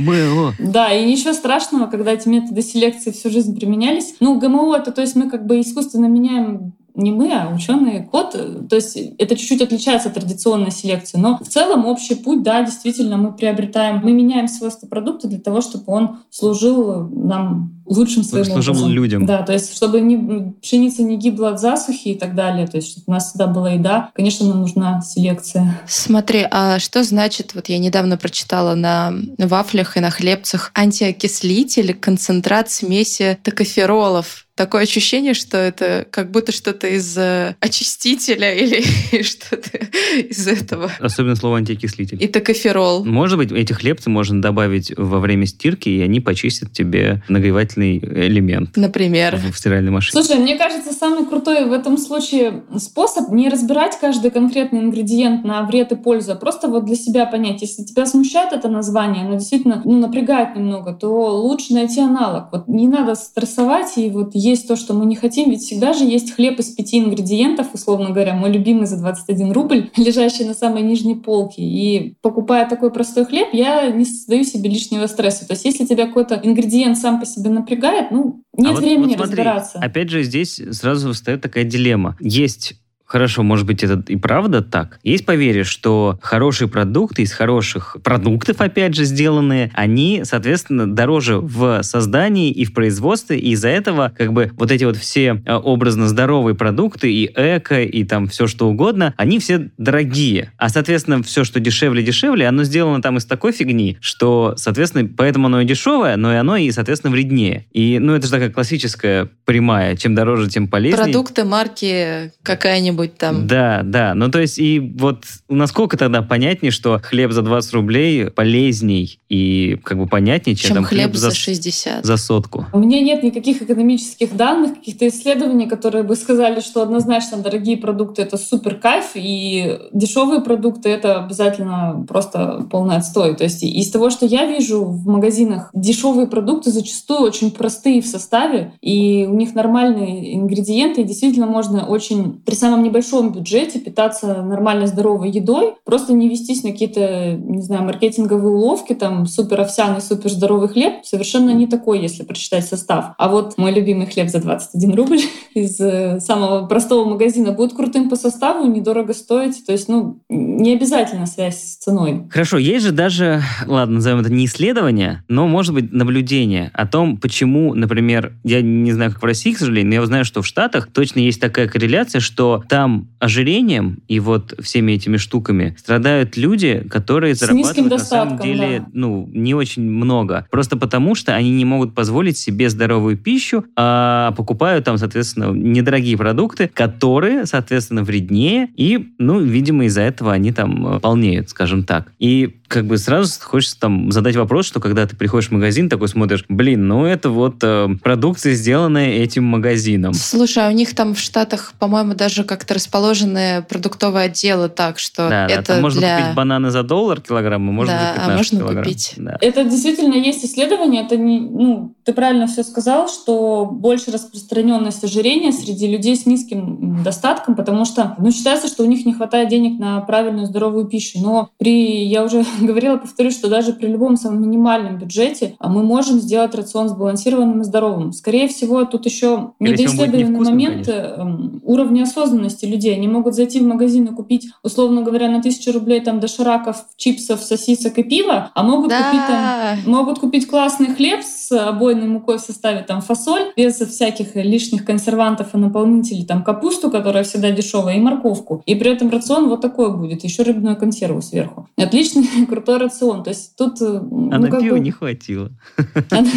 ГМО! Да, и ничего страшного, когда эти методы селекции всю жизнь применялись. Ну, ГМО это, то есть мы как бы искусственно меняем не мы, а ученые код. То есть это чуть-чуть отличается от традиционной селекции. Но в целом общий путь, да, действительно, мы приобретаем, мы меняем свойства продукта для того, чтобы он служил нам лучшим своим Служил образом. людям. Да, то есть чтобы не, пшеница не гибла от засухи и так далее, то есть чтобы у нас всегда была еда, конечно, нам нужна селекция. Смотри, а что значит, вот я недавно прочитала на вафлях и на хлебцах, антиокислитель, концентрат смеси токоферолов. Такое ощущение, что это как будто что-то из э, очистителя [laughs] или что-то из этого. Особенно слово антиокислитель. И токоферол. Может быть, эти хлебцы можно добавить во время стирки, и они почистят тебе нагревательный элемент Например. в стиральной машине. Слушай, мне кажется, самый крутой в этом случае способ не разбирать каждый конкретный ингредиент на вред и пользу, а просто вот для себя понять, если тебя смущает это название, оно действительно ну, напрягает немного, то лучше найти аналог. Вот не надо стрессовать и вот есть то, что мы не хотим, ведь всегда же есть хлеб из пяти ингредиентов, условно говоря, мой любимый за 21 рубль, [laughs] лежащий на самой нижней полке. И покупая такой простой хлеб, я не создаю себе лишнего стресса. То есть если тебя какой-то ингредиент сам по себе напрягает, ну, нет А вот- времени вот смотри, разбираться. Опять же, здесь сразу встает такая дилемма. Есть хорошо, может быть, это и правда так. Есть поверье, что хорошие продукты из хороших продуктов, опять же, сделанные, они, соответственно, дороже в создании и в производстве, и из-за этого как бы вот эти вот все э, образно здоровые продукты и эко, и там все что угодно, они все дорогие. А, соответственно, все, что дешевле-дешевле, оно сделано там из такой фигни, что, соответственно, поэтому оно и дешевое, но и оно и, соответственно, вреднее. И, ну, это же такая классическая прямая. Чем дороже, тем полезнее. Продукты марки какая-нибудь там. Да, да. Ну, то есть, и вот насколько тогда понятнее, что хлеб за 20 рублей полезней и как бы понятнее, чем, чем там хлеб, хлеб за 60. за сотку. У меня нет никаких экономических данных, каких-то исследований, которые бы сказали, что однозначно дорогие продукты — это супер кайф, и дешевые продукты — это обязательно просто полный отстой. То есть из того, что я вижу в магазинах, дешевые продукты зачастую очень простые в составе, и у них нормальные ингредиенты, и действительно можно очень при самом небольшом бюджете питаться нормально здоровой едой, просто не вестись на какие-то, не знаю, маркетинговые уловки, там супер овсяный, супер здоровый хлеб, совершенно не такой, если прочитать состав. А вот мой любимый хлеб за 21 рубль [laughs] из э, самого простого магазина будет крутым по составу, недорого стоить. То есть, ну, не обязательно связь с ценой. Хорошо, есть же даже, ладно, назовем это не исследование, но, может быть, наблюдение о том, почему, например, я не знаю, как в России, к сожалению, но я знаю, что в Штатах точно есть такая корреляция, что там ожирением и вот всеми этими штуками страдают люди, которые С зарабатывают на самом деле, да. ну, не очень много. Просто потому, что они не могут позволить себе здоровую пищу, а покупают там, соответственно, недорогие продукты, которые, соответственно, вреднее, и, ну, видимо, из-за этого они там э, полнеют, скажем так. И как бы сразу хочется там задать вопрос, что когда ты приходишь в магазин, такой смотришь, блин, ну это вот э, продукция, сделанная этим магазином. Слушай, а у них там в Штатах, по-моему, даже как-то расположены продуктовые отделы так, что Да, да, это там можно для... купить бананы за доллар килограмм, и можно Да, за а 15 можно килограмм. купить. Да. Это действительно есть исследование. Это не, ну, ты правильно все сказал, что больше распространенность ожирения среди людей с низким достатком, потому что, ну, считается, что у них не хватает денег на правильную здоровую пищу. Но при, я уже [laughs] говорила, повторюсь, что даже при любом самом минимальном бюджете а, мы можем сделать рацион сбалансированным и здоровым. Скорее всего, тут еще недоисследованный невкусным, момент эм, уровня осознанности людей. Они могут зайти в магазин и купить, условно говоря, на тысячу рублей там дошираков, чипсов, сосисок и пива, а могут купить там Да, Могут купить классный хлеб с обойной мукой в составе там фасоль, без всяких лишних консервантов и наполнителей, там капусту, которая всегда дешевая, и морковку. И при этом рацион вот такой будет, еще рыбную консерву сверху. Отличный, [laughs] крутой рацион. То есть тут... э, А ну, на пиво бы- не хватило.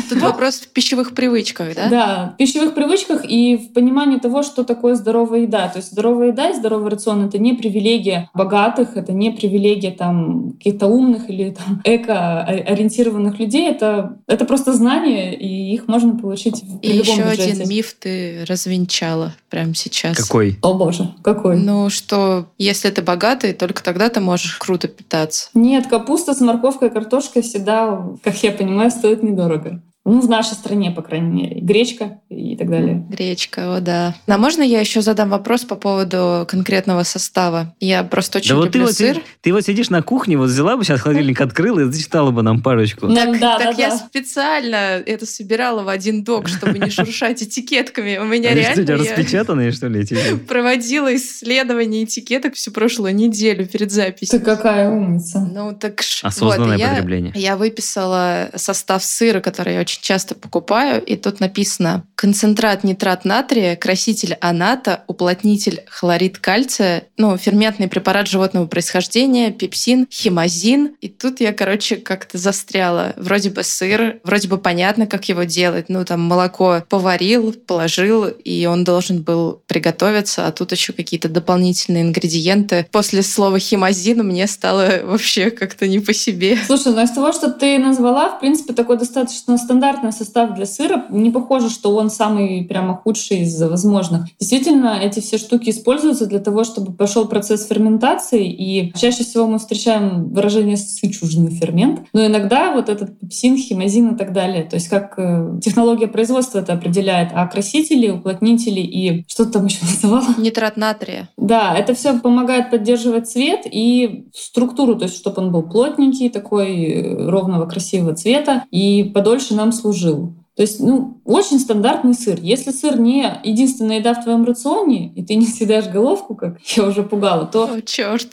тут вопрос в пищевых привычках, да? Да, в пищевых привычках и в понимании того, что такое здоровая еда. То есть здоровая еда и здоровый рацион — это не привилегия богатых, это не привилегия там каких-то умных или там эко-ориентированных людей. Это, это просто знания, и их можно получить в И любом еще бюджете. один миф ты развенчала прямо сейчас. Какой? О боже, какой? Ну, что если ты богатый, только тогда ты можешь круто питаться. Нет, капуста с морковкой и картошкой всегда, как я понимаю, стоит недорого. Ну, в нашей стране, по крайней мере. Гречка и так далее. Гречка, о да. А можно я еще задам вопрос по поводу конкретного состава? Я просто очень Да вот ты люблю вот, сыр. си- ты вот сидишь на кухне, вот взяла бы сейчас холодильник открыла и зачитала бы нам парочку. Ну, Так, да, так да, я да. специально это собирала в один док, чтобы не шуршать этикетками. У меня Они что, у реально тебя распечатанные, что ли, эти? [laughs] проводила исследование этикеток всю прошлую неделю перед Ты записью. какая умница. Ну так Осознанное вот, и я- потребление. Я выписала состав сыра, который я очень часто покупаю, и тут написано концентрат нитрат натрия, краситель аната, уплотнитель хлорид кальция, ну, ферментный препарат животного происхождения, пепсин, химозин. И тут я, короче, как-то застряла. Вроде бы сыр, вроде бы понятно, как его делать. Ну, там молоко поварил, положил, и он должен был приготовиться, а тут еще какие-то дополнительные ингредиенты. После слова химозин мне стало вообще как-то не по себе. Слушай, ну из того, что ты назвала, в принципе, такой достаточно стандартный состав для сыра. Не похоже, что он самый прямо худший из возможных. Действительно, эти все штуки используются для того, чтобы пошел процесс ферментации, и чаще всего мы встречаем выражение «сычужный фермент», но иногда вот этот пепсин, химозин и так далее. То есть как э, технология производства это определяет, а красители, уплотнители и что ты там еще называла? Нитрат натрия. Да, это все помогает поддерживать цвет и структуру, то есть чтобы он был плотненький, такой э, ровного красивого цвета и подольше нам служил. То есть, ну, очень стандартный сыр. Если сыр не единственная еда в твоем рационе, и ты не съедаешь головку, как [laughs] я уже пугала, то... О, черт.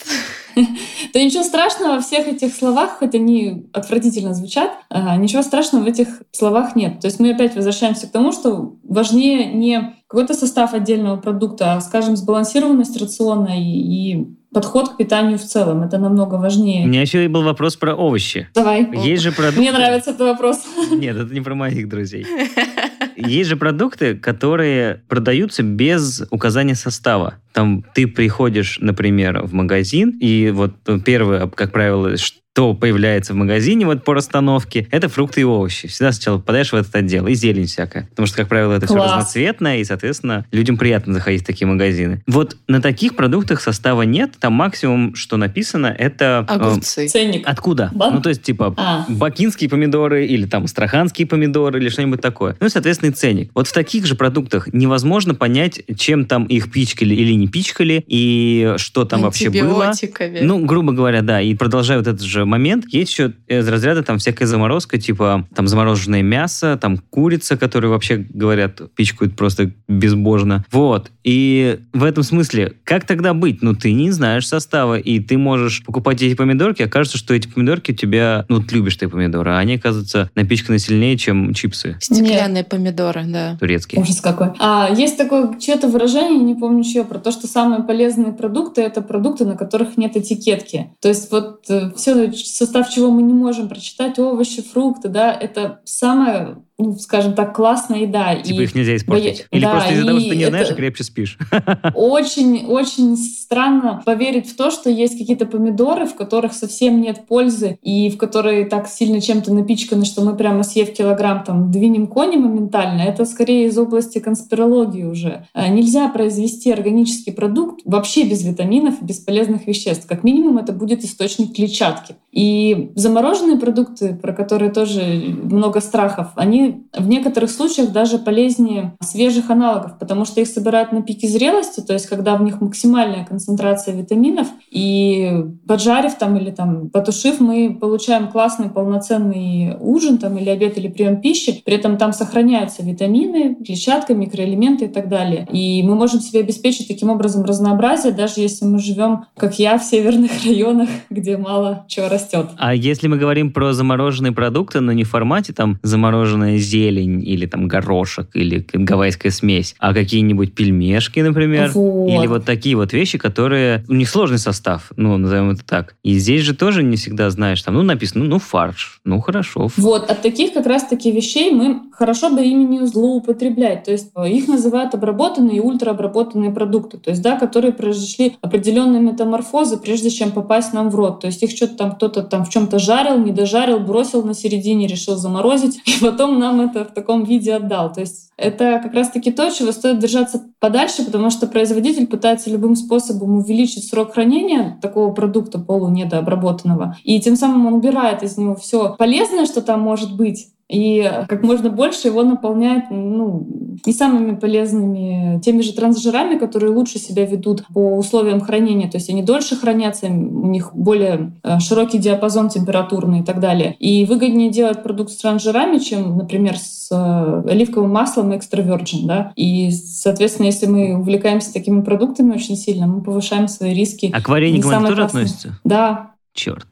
[laughs] то ничего страшного во всех этих словах, хоть они отвратительно звучат, а, ничего страшного в этих словах нет. То есть мы опять возвращаемся к тому, что важнее не какой-то состав отдельного продукта, а, скажем, сбалансированность рациона и, и подход к питанию в целом. Это намного важнее. У меня еще и был вопрос про овощи. Давай. Есть же продукты... Мне нравится этот вопрос. [laughs] Нет, это не про моих друзей. Есть же продукты, которые продаются без указания состава. Там ты приходишь, например, в магазин, и вот первое, как правило, что появляется в магазине вот по расстановке, это фрукты и овощи. Всегда сначала попадаешь в этот отдел, и зелень всякая. Потому что, как правило, это Класс. все разноцветное, и, соответственно, людям приятно заходить в такие магазины. Вот на таких продуктах состава нет, там максимум, что написано, это... э, Огурцы. Ценник. Откуда? Бан- Ну, то есть, типа, А. бакинские помидоры или там астраханские помидоры или что-нибудь такое. Ну и, соответственно, и ценник. Вот в таких же продуктах невозможно понять, чем там их пичкали или не пичкали, и что там вообще было. Ну, грубо говоря, да. И продолжая вот этот же момент, есть еще из разряда там всякая заморозка, типа там замороженное мясо, там курица, которую вообще, говорят, пичкают просто безбожно. Вот. И в этом смысле, как тогда быть? Ну, ты не знаешь состава, и ты можешь покупать эти помидорки, окажется, что эти помидорки у тебя, ну, ты любишь ты помидоры, а они, оказывается, напичканы сильнее, чем чипсы Стеклянные помидоры, да. турецкие. Ужас какой. А есть такое чье-то выражение, не помню чье, про то, что самые полезные продукты — это продукты, на которых нет этикетки. То есть вот все, состав чего мы не можем прочитать, овощи, фрукты, да, это самое ну, скажем так, классная еда. Типа и их нельзя испортить. Или да, просто из-за того, что ты не знаешь, и крепче спишь. [laughs] Очень, очень странно поверить в то, что есть какие-то помидоры, в которых совсем нет пользы, и в которые так сильно чем-то напичканы, что мы прямо съев килограмм, там, двинем кони моментально. Это скорее из области конспирологии уже. А, Нельзя произвести органический продукт вообще без витаминов и без полезных веществ. Как минимум это будет источник клетчатки. И замороженные продукты, про которые тоже много страхов, они в некоторых случаях даже полезнее свежих аналогов, потому что их собирают на пике зрелости, то есть когда в них максимальная концентрация витаминов, и поджарив там или там потушив, мы получаем классный полноценный ужин там или обед или прием пищи, при этом там сохраняются витамины, клетчатка, микроэлементы и так далее. И мы можем себе обеспечить таким образом разнообразие, даже если мы живем, как я, в северных [laughs] районах, где мало чего растет. А если мы говорим про замороженные продукты, но не в формате там зелень или там горошек или гавайская смесь, а какие-нибудь пельмешки, например, Вот. или вот такие вот вещи, которые... У них сложный состав, ну, назовем это так. И здесь же тоже не всегда знаешь, там, ну, написано, ну, фарш, ну, хорошо. Вот, от таких как раз-таки вещей мы хорошо бы ими не злоупотреблять. То есть э, их называют обработанные и ультраобработанные продукты, то есть, да, которые произошли определенные метаморфозы, прежде чем попасть нам в рот. То есть их что-то там кто-то там в чем-то жарил, не дожарил, бросил на середине, решил заморозить, [laughs] и потом нам это в таком виде отдал. То есть это как раз-таки то, чего стоит держаться подальше, потому что производитель пытается любым способом увеличить срок хранения такого продукта полунедообработанного, и тем самым он убирает из него все полезное, что там может быть, и как можно больше его наполняет ну, не самыми полезными, теми же трансжирами, которые лучше себя ведут по условиям хранения. То есть они дольше хранятся, у них более э, широкий диапазон температурный и так далее. И выгоднее делать продукт с трансжирами, чем, например, с э, оливковым маслом экстра virgin. Да? И, соответственно, если мы увлекаемся такими продуктами очень сильно, мы повышаем свои риски. А к вареникам это тоже относится? Да, Черт.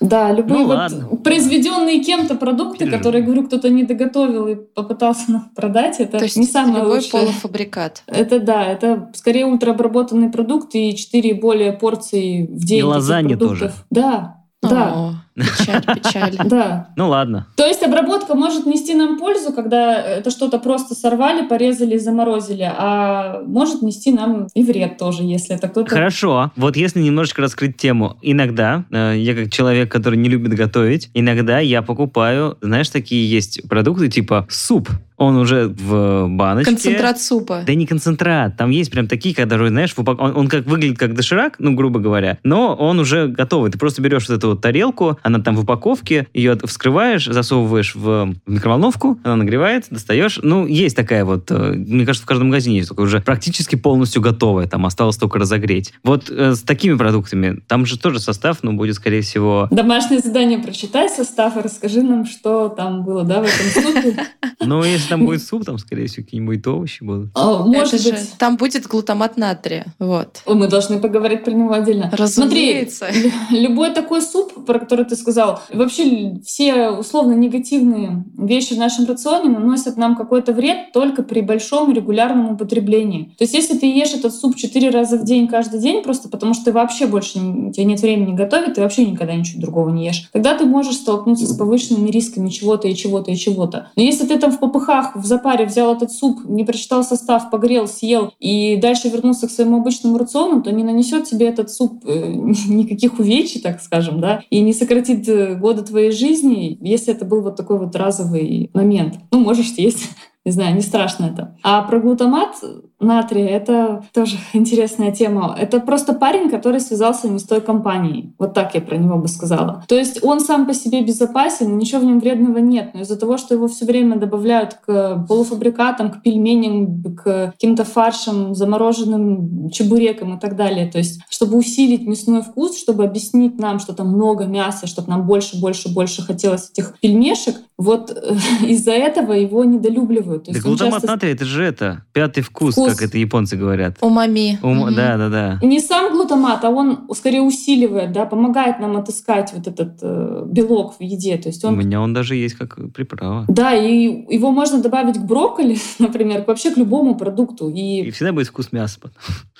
Да, любые Ну вот ладно. произведенные кем-то продукты, Переживу. которые, говорю, кто-то не доготовил и попытался нам продать, это То есть не самое любой лучшее. полуфабрикат. Это да, это скорее ультраобработанный продукт и 4 более порции в день. И лазанья тоже. Да, да, О, печаль, печаль. [laughs] да. Ну ладно. То есть обработка может нести нам пользу, когда это что-то просто сорвали, порезали, заморозили, а может нести нам и вред тоже, если это кто-то... Хорошо. Вот если немножечко раскрыть тему. Иногда, э, я как человек, который не любит готовить, иногда я покупаю, знаешь, такие есть продукты типа суп. Он уже в баночке. Концентрат супа. Да не концентрат. Там есть прям такие, когда, знаешь, упак- он, он как выглядит как доширак, ну, грубо говоря, но он уже готовый. Ты просто берешь вот эту вот тарелку, она там в упаковке, ее вскрываешь, засовываешь в микроволновку, она нагревает, достаешь. Ну, есть такая вот, э, мне кажется, в каждом магазине есть такое уже практически полностью готовое, там осталось только разогреть. Вот э, с такими продуктами, там же тоже состав, ну, будет, скорее всего, Домашнее задание прочитай состав и расскажи нам, что там было, да, в этом супе. ну, если там будет суп, там, скорее всего, какие-нибудь овощи будут. А, Может Это же- быть, Там будет глутамат натрия. Вот. Ой, мы должны поговорить про него отдельно. Разумеется. Смотри, любой такой суп, про который ты сказал, вообще все условно негативные вещи в нашем рационе наносят нам какой-то вред только при большом регулярном употреблении. То есть если ты ешь этот суп четыре раза в день каждый день, просто потому что ты вообще больше, у тебя нет времени готовить, ты вообще никогда ничего другого не ешь, тогда ты можешь столкнуться с повышенными рисками чего-то и чего-то и чего-то. Но если ты там в попыхах, в запаре взял этот суп, не прочитал состав, погрел, съел и дальше вернулся к своему обычному рациону, то не нанесет тебе этот суп э, [laughs] никаких увечий, так скажем, да, и не сократит э, годы твоей жизни, если это был вот такой вот разовый момент. Ну, можешь съесть. Не знаю, не страшно это. А про глутамат натрия — это тоже [laughs] интересная тема. Это просто парень, который связался не с той компанией. Вот так я про него бы сказала. То есть он сам по себе безопасен, ничего в нем вредного нет. Но из-за того, что его все время добавляют к полуфабрикатам, к пельменям, к каким-то фаршам, замороженным чебурекам и так далее. То есть чтобы усилить мясной вкус, чтобы объяснить нам, что там много мяса, чтобы нам больше, больше, больше хотелось этих пельмешек, вот э, [laughs] из-за этого его недолюбливают. То Да глутамат часто натрия, это же это, пятый вкус, Вкус. как это японцы говорят. Умами. Ум- Мгм. Да, да, да. Не сам глутамат, а он скорее усиливает, да, помогает нам отыскать вот этот э, белок в еде. То есть У он меня он даже есть как приправа. да, и его можно добавить к брокколи, [laughs] например, вообще к любому продукту. И И, всегда будет вкус мяса.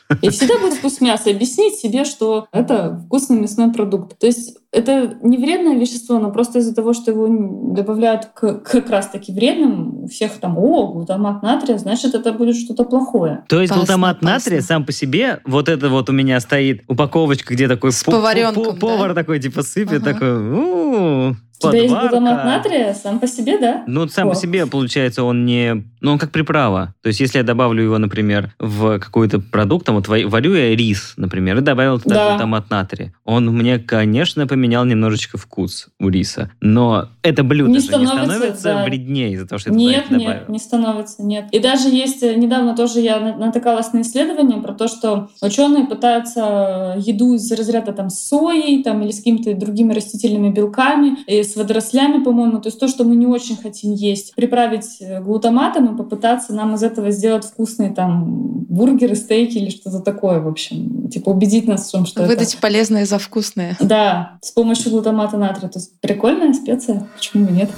[laughs] и всегда будет вкус мяса. Объяснить себе, что это вкусный мясной продукт. То есть это не вредное вещество, но просто из-за того, что его добавляют к как раз-таки вредным, у всех там, о, глутамат натрия, значит, это будет что-то плохое. То есть Опасно, глутамат натрия опасно. сам по себе, вот это вот у меня стоит упаковочка, где такой С поваренком, пу- да? повар такой типа сыпет, Ага. такой, у У тебя есть подварка». глутамат натрия сам по себе, да? Ну, сам О. по себе, получается, он не... Ну, он как приправа. То есть, если я добавлю его, например, в какой-то продукт, там вот ва- варю я рис, например, и добавил туда Да. глутамат натрия, он мне, конечно, поменял немножечко вкус у риса. Но это блюдо Не же не становится, становится да. вреднее из-за того, что я Нет, это добавил. нет, не становится, нет. И даже есть, э, недавно тоже я на- натыкалась на исследование про то, что ученые пытаются еду из разряда там с соей там, или с какими-то другими растительными белками, и с водорослями, по-моему, то есть то, что мы не очень хотим есть, приправить э, глутаматом и попытаться нам из этого сделать вкусные там бургеры, стейки или что-то такое, в общем. Типа убедить нас в том, что это... Выдать полезное за вкусное. Да, с помощью глутамата натрия. То есть прикольная специя, почему бы нет?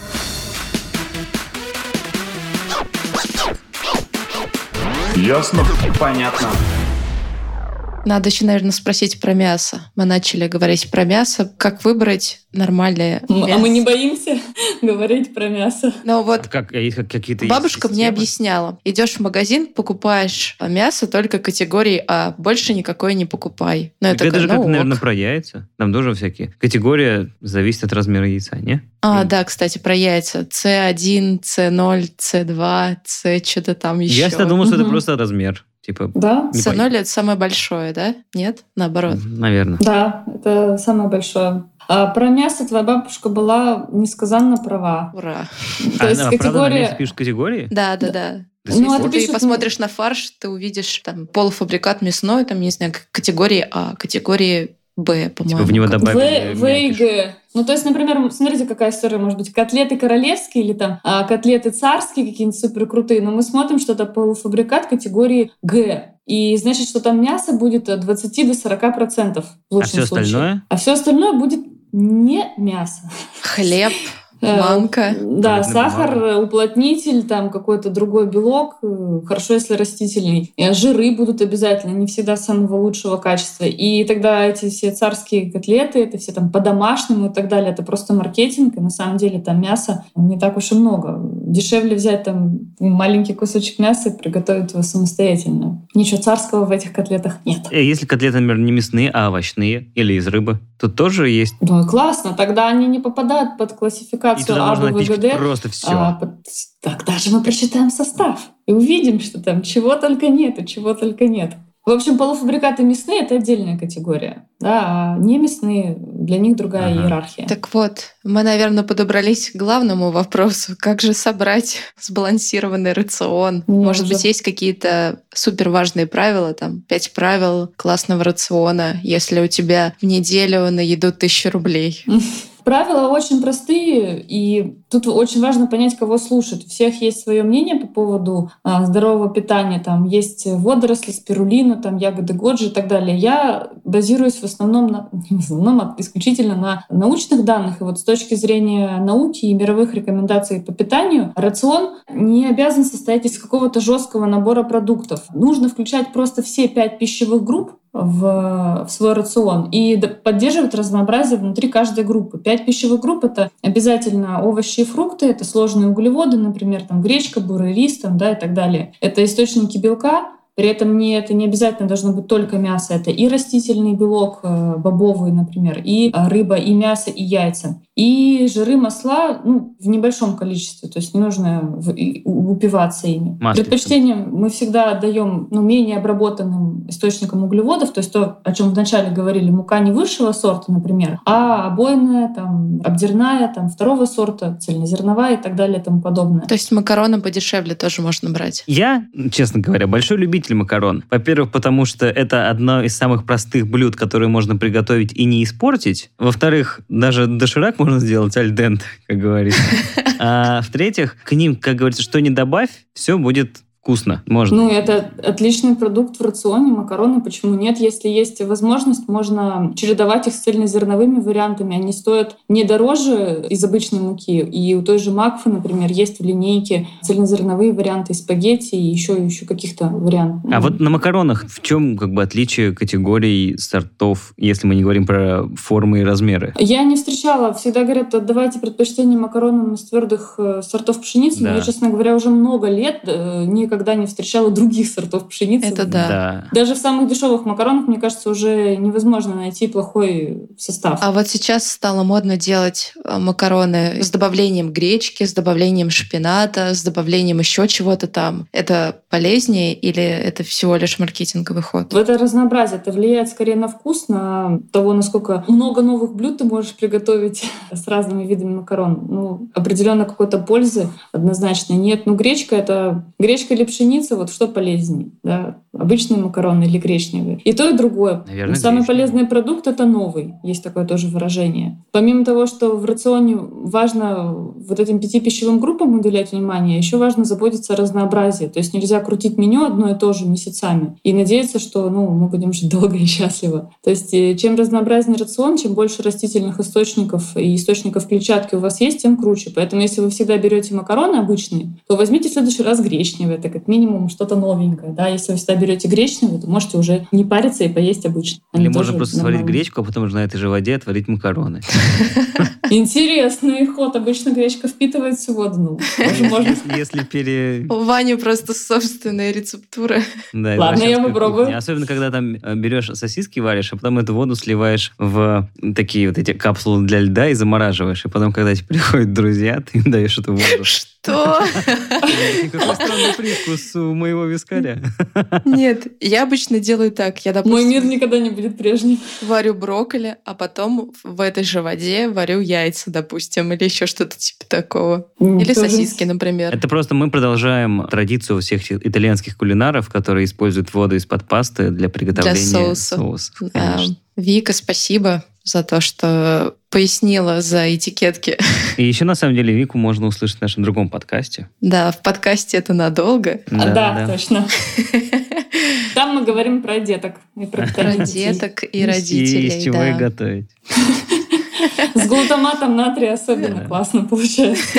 Ясно? Понятно. Надо еще, наверное, спросить про мясо. Мы начали говорить про мясо. Как выбрать нормальное мясо? А мы не боимся [laughs] говорить про мясо. А вот а как- какие-то есть Бабушка мне объясняла. Идешь в магазин, покупаешь мясо только категории А, больше никакой не покупай. Но Так это такая, же ну как, ок. наверное, про яйца. Там тоже всякие. Категория зависит от размера яйца, не? А, М. да, кстати, про яйца. С1, С0, С2, С что-то там еще. Я всегда думал, что это просто размер. Типа, Да? не С0 это самое большое, да? Нет? Наоборот. наверное. Да, это самое большое. А про мясо твоя бабушка была несказанно права. Ура. То есть а, правда, на категория... мясе пишут категории? Да, да, да. Сих Ну, пор? Ты пишут, посмотришь на фарш, ты увидишь там полуфабрикат мясной, там, не знаю, категории А, категории Б, по-моему. Типа в него добавили В, В и. Г. Ну, то есть, например, смотрите, какая история может быть. Котлеты королевские или там а, котлеты царские какие-нибудь супер крутые, но мы смотрим, что это полуфабрикат категории Г. И значит, что там мясо будет от 20 до 40 процентов в А лучшем все случае. остальное? А все остальное будет не мясо. Хлеб, манка. Да, сахар, бумага. э, уплотнитель, там какой-то другой белок, э, хорошо, если растительный. И жиры будут обязательно, не всегда самого лучшего качества. И тогда эти все царские котлеты, это все там по-домашнему и так далее, это просто маркетинг, и на самом деле там мяса не так уж и много. Дешевле взять там маленький кусочек мяса и приготовить его самостоятельно. Ничего царского в этих котлетах нет. Э, Если котлеты, например, не мясные, а овощные или из рыбы, то тоже есть Ну и классно, тогда они не попадают под классификацию классификацию туда А, можно Б, В, напичкать Г, Д, просто все. а, под- тогда же мы прочитаем состав и увидим, что там чего только нет и чего только нет. В общем, полуфабрикаты мясные — это отдельная категория. Да, а не мясные, для них другая Ага. иерархия. Так вот, мы, наверное, подобрались к главному вопросу. Как же собрать сбалансированный рацион? Мне Может уже- быть, есть какие-то супер важные правила, там, пять правил классного рациона, если у тебя в неделю на еду тысяча рублей. [laughs] Правила очень простые, и тут очень важно понять, кого слушать. У всех есть свое мнение по поводу а, здорового питания. Там есть водоросли, спирулина, там ягоды годжи и так далее. Я базируюсь в основном, на, [laughs] в основном, а исключительно на научных данных. И вот с точки зрения науки и мировых рекомендаций по питанию, рацион не обязан состоять из какого-то жесткого набора продуктов. Нужно включать просто все пять пищевых групп, в, в свой рацион и поддерживать разнообразие внутри каждой группы. Пять пищевых групп — это обязательно овощи и фрукты, это сложные углеводы, например, там гречка, бурый рис там, да, и так далее. Это источники белка, при этом не, это не обязательно должно быть только мясо, это и растительный белок, э, бобовый, например, и э, рыба, и мясо, и яйца. И жиры, масла ну, в небольшом количестве, то есть не нужно в- упиваться ими. Маслица. Предпочтение мы всегда даем ну, менее обработанным источникам углеводов, то есть то, о чем вначале говорили, мука не высшего сорта, например, а обойная, там, обдерная, там, второго сорта, цельнозерновая и так далее и тому подобное. То есть макароны подешевле тоже можно брать. Я, честно говоря, большой любитель макарон. Во-первых, потому что это одно из самых простых блюд, которые можно приготовить и не испортить. Во-вторых, даже доширак можно сделать аль денте, как говорится. [laughs] А в-третьих, к ним, как говорится, что не добавь, все будет вкусно. Можно. Ну, это отличный продукт в рационе, макароны, почему нет? Если есть возможность, можно чередовать их с цельнозерновыми вариантами. Они стоят не дороже из обычной муки. И у той же Макфы, например, есть в линейке цельнозерновые варианты спагетти и еще, еще каких-то вариантов. А вот на макаронах в чем как бы отличие категорий сортов, если мы не говорим про формы и размеры? Я не встречала. Всегда говорят, отдавайте предпочтение макаронам из твердых э, сортов пшеницы. Да. Но я, честно говоря, уже много лет э, никогда не встречала других сортов пшеницы. Это да. Даже в самых дешевых макаронах, мне кажется, уже невозможно найти плохой состав. А вот сейчас стало модно делать э, макароны с добавлением гречки, с добавлением шпината, с добавлением еще чего-то там. Это полезнее или это всего лишь маркетинговый ход? В это разнообразие это влияет скорее на вкус, на того, насколько много новых блюд ты можешь приготовить [laughs] с разными видами макарон. Ну, определенно какой-то пользы однозначно нет. Ну, гречка — это гречка или пшеница, вот что полезнее, да? Обычные макароны или гречневые. И то, и другое. Наверное, Самый полезный продукт — это новый. Есть такое тоже выражение. Помимо того, что в рационе важно вот этим пяти пищевым группам уделять внимание, еще важно заботиться о разнообразии. То есть нельзя крутить меню одно и то же месяцами и надеяться, что ну, мы будем жить [laughs] долго и счастливо. То есть э, чем разнообразнее рацион, чем больше растительных источников и источников клетчатки у вас есть, тем круче. Поэтому если вы всегда берете макароны обычные, то возьмите в следующий раз гречневые. Это как минимум что-то новенькое. Да? Если вы всегда берете гречневые, то можете уже не париться и поесть обычно. Или Они можно тоже просто сварить нормально. гречку, а потом уже на этой же воде отварить макароны. [laughs] Интересный ход. Обычно гречка впитывает всю воду. Ну, можно. Если, если пере... У Вани просто собственная рецептура. Да, Ладно, я попробую. кухня. Особенно, когда там э, берешь сосиски, варишь, а потом эту воду сливаешь в такие вот эти капсулы для льда и замораживаешь. И потом, когда тебе [laughs] приходят друзья, ты им даешь эту воду. Что? [laughs] Какой странный привкус у моего вискаря. [laughs] Нет, я обычно делаю так. Я, Мой мир допустим, никогда не будет прежним. варю брокколи, а потом в этой же воде варю яйца, допустим, или еще что-то типа такого. Или сосиски, например. Это просто мы продолжаем традицию всех итальянских кулинаров, которые используют воду из-под пасты для приготовления соуса. соусов. А, конечно. Вика, спасибо за то, что пояснила за этикетки. [laughs] И еще, на самом деле, Вику можно услышать в нашем другом подкасте. Да, в подкасте это надолго. А, да, точно. [laughs] Там мы говорим про деток и про Про деток и И родителей. из чего да. их готовить. С глутаматом натрия особенно Да. классно получается. [laughs]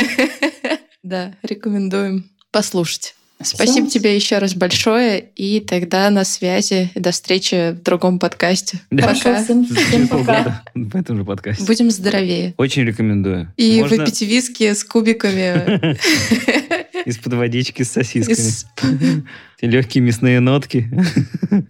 Да, рекомендуем послушать. Спасибо тебе еще раз большое, и тогда на связи. До встречи в другом подкасте. Да. Хорошо, Пока. всем, всем Через пока. В этом же подкасте. Будем здоровее. Очень рекомендую. И Можно выпить виски с кубиками. [laughs] из-под водички с сосисками. из- Легкие мясные нотки. [laughs]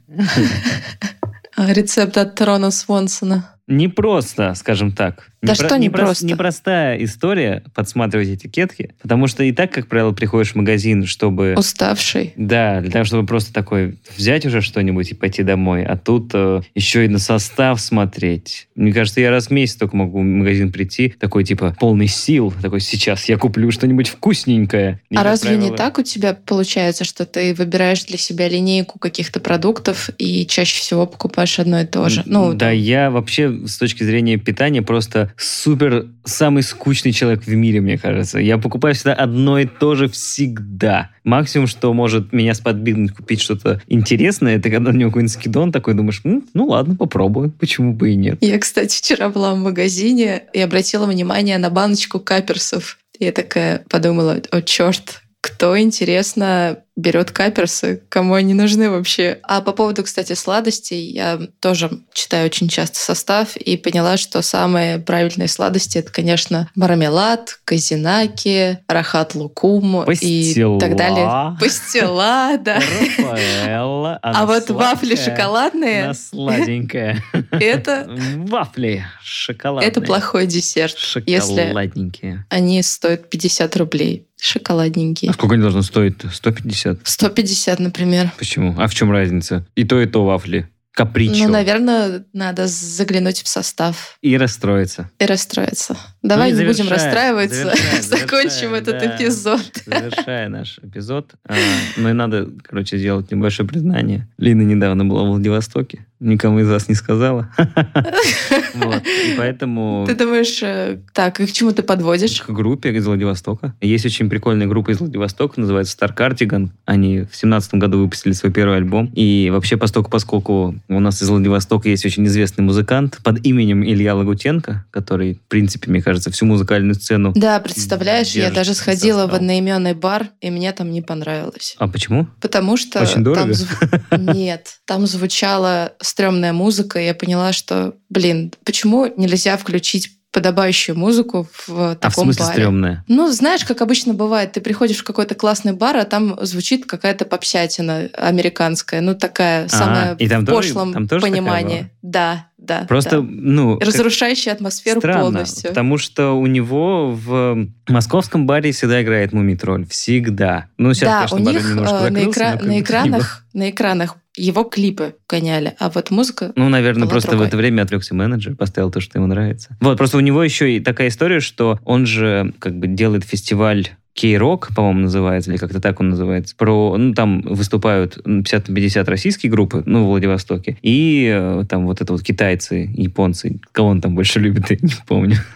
Рецепт от Рона Свонсона. Непросто, скажем так. Да Непро- что непросто? Непростая история подсматривать этикетки, потому что и так, как правило, приходишь в магазин, чтобы... Уставший. Да, для того, чтобы просто такой взять уже что-нибудь и пойти домой. А тут э, еще и на состав смотреть. Мне кажется, я раз в месяц только могу в магазин прийти, такой типа полный сил, такой сейчас я куплю что-нибудь вкусненькое. И, а разве не правило, так у тебя получается, что ты выбираешь для себя линейку каких-то продуктов и чаще всего покупаешь одно и то же? Ну, да, я вообще с точки зрения питания просто супер самый скучный человек в мире, мне кажется. Я покупаю всегда одно и то же всегда. Максимум, что может меня сподвигнуть купить что-то интересное, это когда у него какой-нибудь скидон такой, думаешь, «М, ну ладно, попробую, почему бы и нет. Я, кстати, вчера была в магазине и обратила внимание на баночку каперсов. Я такая подумала, о, черт, кто, интересно, берет каперсы, кому они нужны вообще. А по поводу, кстати, сладостей, я тоже читаю очень часто состав и поняла, что самые правильные сладости это, конечно, мармелад, казинаки, рахат лукум и так далее. Пастила, [laughs] да. Рафаэлла, А вот вафли шоколадные, она сладенькая. [laughs] это, Вафли шоколадные. это плохой десерт, если Шоколадненькие. они стоят 50 рублей. Шоколадненькие. А сколько они должны стоить? 150? 150, например. Почему? А в чем разница? И то, и то вафли. Капричо. Ну, наверное, надо заглянуть в состав И расстроиться. и расстроиться. Давай Ну не будем расстраиваться, завершая, [laughs] закончим завершая, этот да. эпизод. Завершая наш эпизод, а, ну и надо, короче, сделать небольшое признание. Лина недавно была в Владивостоке, никому из вас не сказала. [laughs] Поэтому Ты думаешь, э, так, и к чему ты подводишь? к группе из Владивостока. Есть очень прикольная группа из Владивостока, называется Star Cardigan. Они в семнадцатом году выпустили свой первый альбом. И вообще, поскольку, поскольку у нас из Владивостока есть очень известный музыкант под именем Илья Лагутенко, который, в принципе, мне кажется, всю музыкальную сцену... Да, представляешь, я даже сходила в одноименный бар, и мне там не понравилось. А почему? Потому что Очень дорого? [laughs] нет, там звучала стрёмная музыка, и я поняла, что, блин, почему нельзя включить подобающую музыку в А в таком смысле баре? стрёмная? Ну, знаешь, как обычно бывает, ты приходишь в какой-то классный бар, а там звучит какая-то попсятина американская, ну такая самая А, и там в тоже- пошлом там тоже понимании. Да, да. Просто, да. ну... разрушающая атмосферу Странно, полностью. потому что у него в московском баре всегда играет Мумитроль. Всегда. Ну, сейчас, да, конечно, у них немножко э, на, закрылся, экра- но как на экранах, на экранах его клипы гоняли, а вот музыка Ну, наверное, просто другой. в это время отвлекся менеджер, поставил то, что ему нравится. Вот, просто у него еще и такая история, что он же как бы делает фестиваль Кей-рок, по-моему, называется, или как-то так он называется. Про, ну, там выступают 50 на 50 российские группы, ну, в Владивостоке, и э, там вот это вот китайцы, японцы, кого он там больше любит, [laughs] я не помню. [laughs]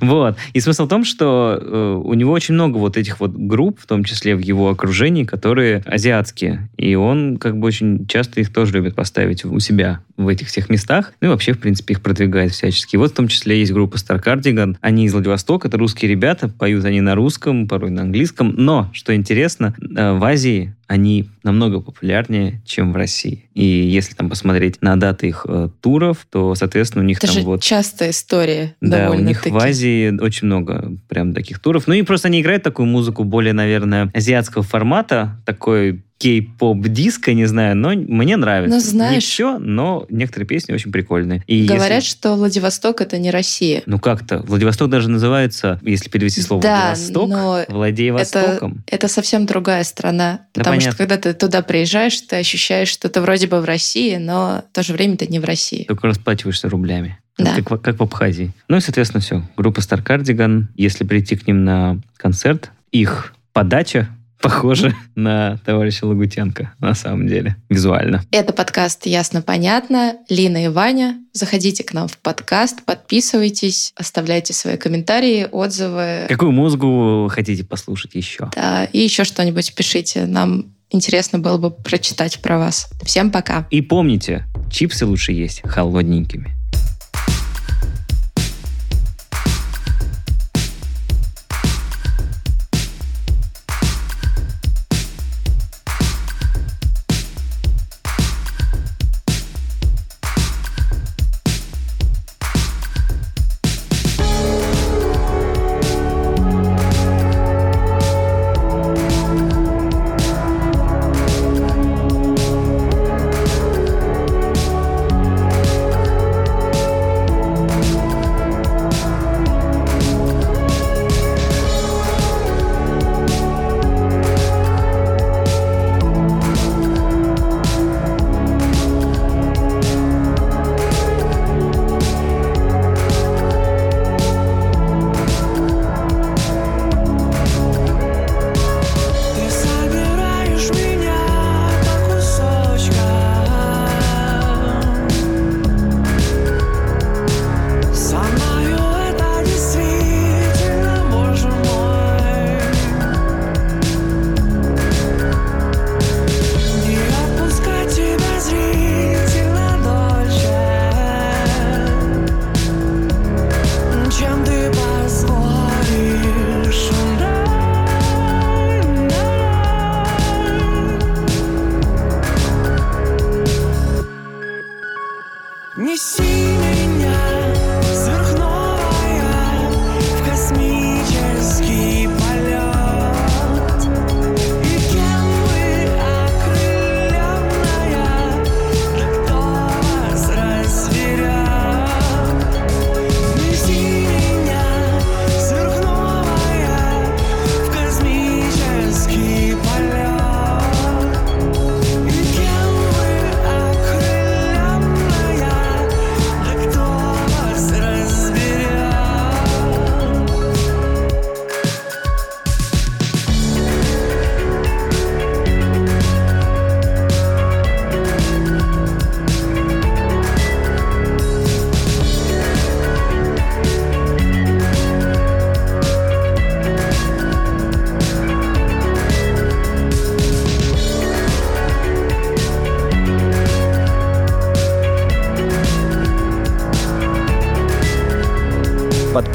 Вот. И смысл в том, что э, у него очень много вот этих вот групп, в том числе в его окружении, которые азиатские. И он как бы очень часто их тоже любит поставить у себя в этих всех местах. Ну и вообще, в принципе, их продвигает всячески. Вот в том числе есть группа Star Cardigan. Они из Владивостока, это русские ребята, поют они на русском, порой на английском. Но, что интересно, э, в Азии они намного популярнее, чем в России. И если там посмотреть на даты их э, туров, то, соответственно, у них Это там же вот... частая история. Да, у них в Азии очень много прям таких туров. Ну и просто они играют такую музыку более, наверное, азиатского формата, такой кей-поп диско, не знаю, но мне нравится. Ну, знаешь- Не все, но некоторые песни очень прикольные. И Говорят, если- что Владивосток это не Россия. Ну как-то, Владивосток даже называется, если перевести слово Да, Владивосток, но владей Востоком. Это совсем другая страна. Да, потому что понятно. когда ты туда приезжаешь, ты ощущаешь, что ты вроде бы в России, но в то же время ты не в России. Только расплачиваешься рублями. Да. Как, как в Абхазии. Ну и, соответственно, все. Группа Star Cardigan. Если прийти к ним на концерт, их подача похожа на товарища Лагутенко, на самом деле, визуально. Это подкаст «Ясно-понятно». Лина и Ваня. Заходите к нам в подкаст, подписывайтесь, оставляйте свои комментарии, отзывы. Какую музыку вы хотите послушать еще? Да, и еще что-нибудь пишите. Нам интересно было бы прочитать про вас. Всем пока. И помните, чипсы лучше есть холодненькими.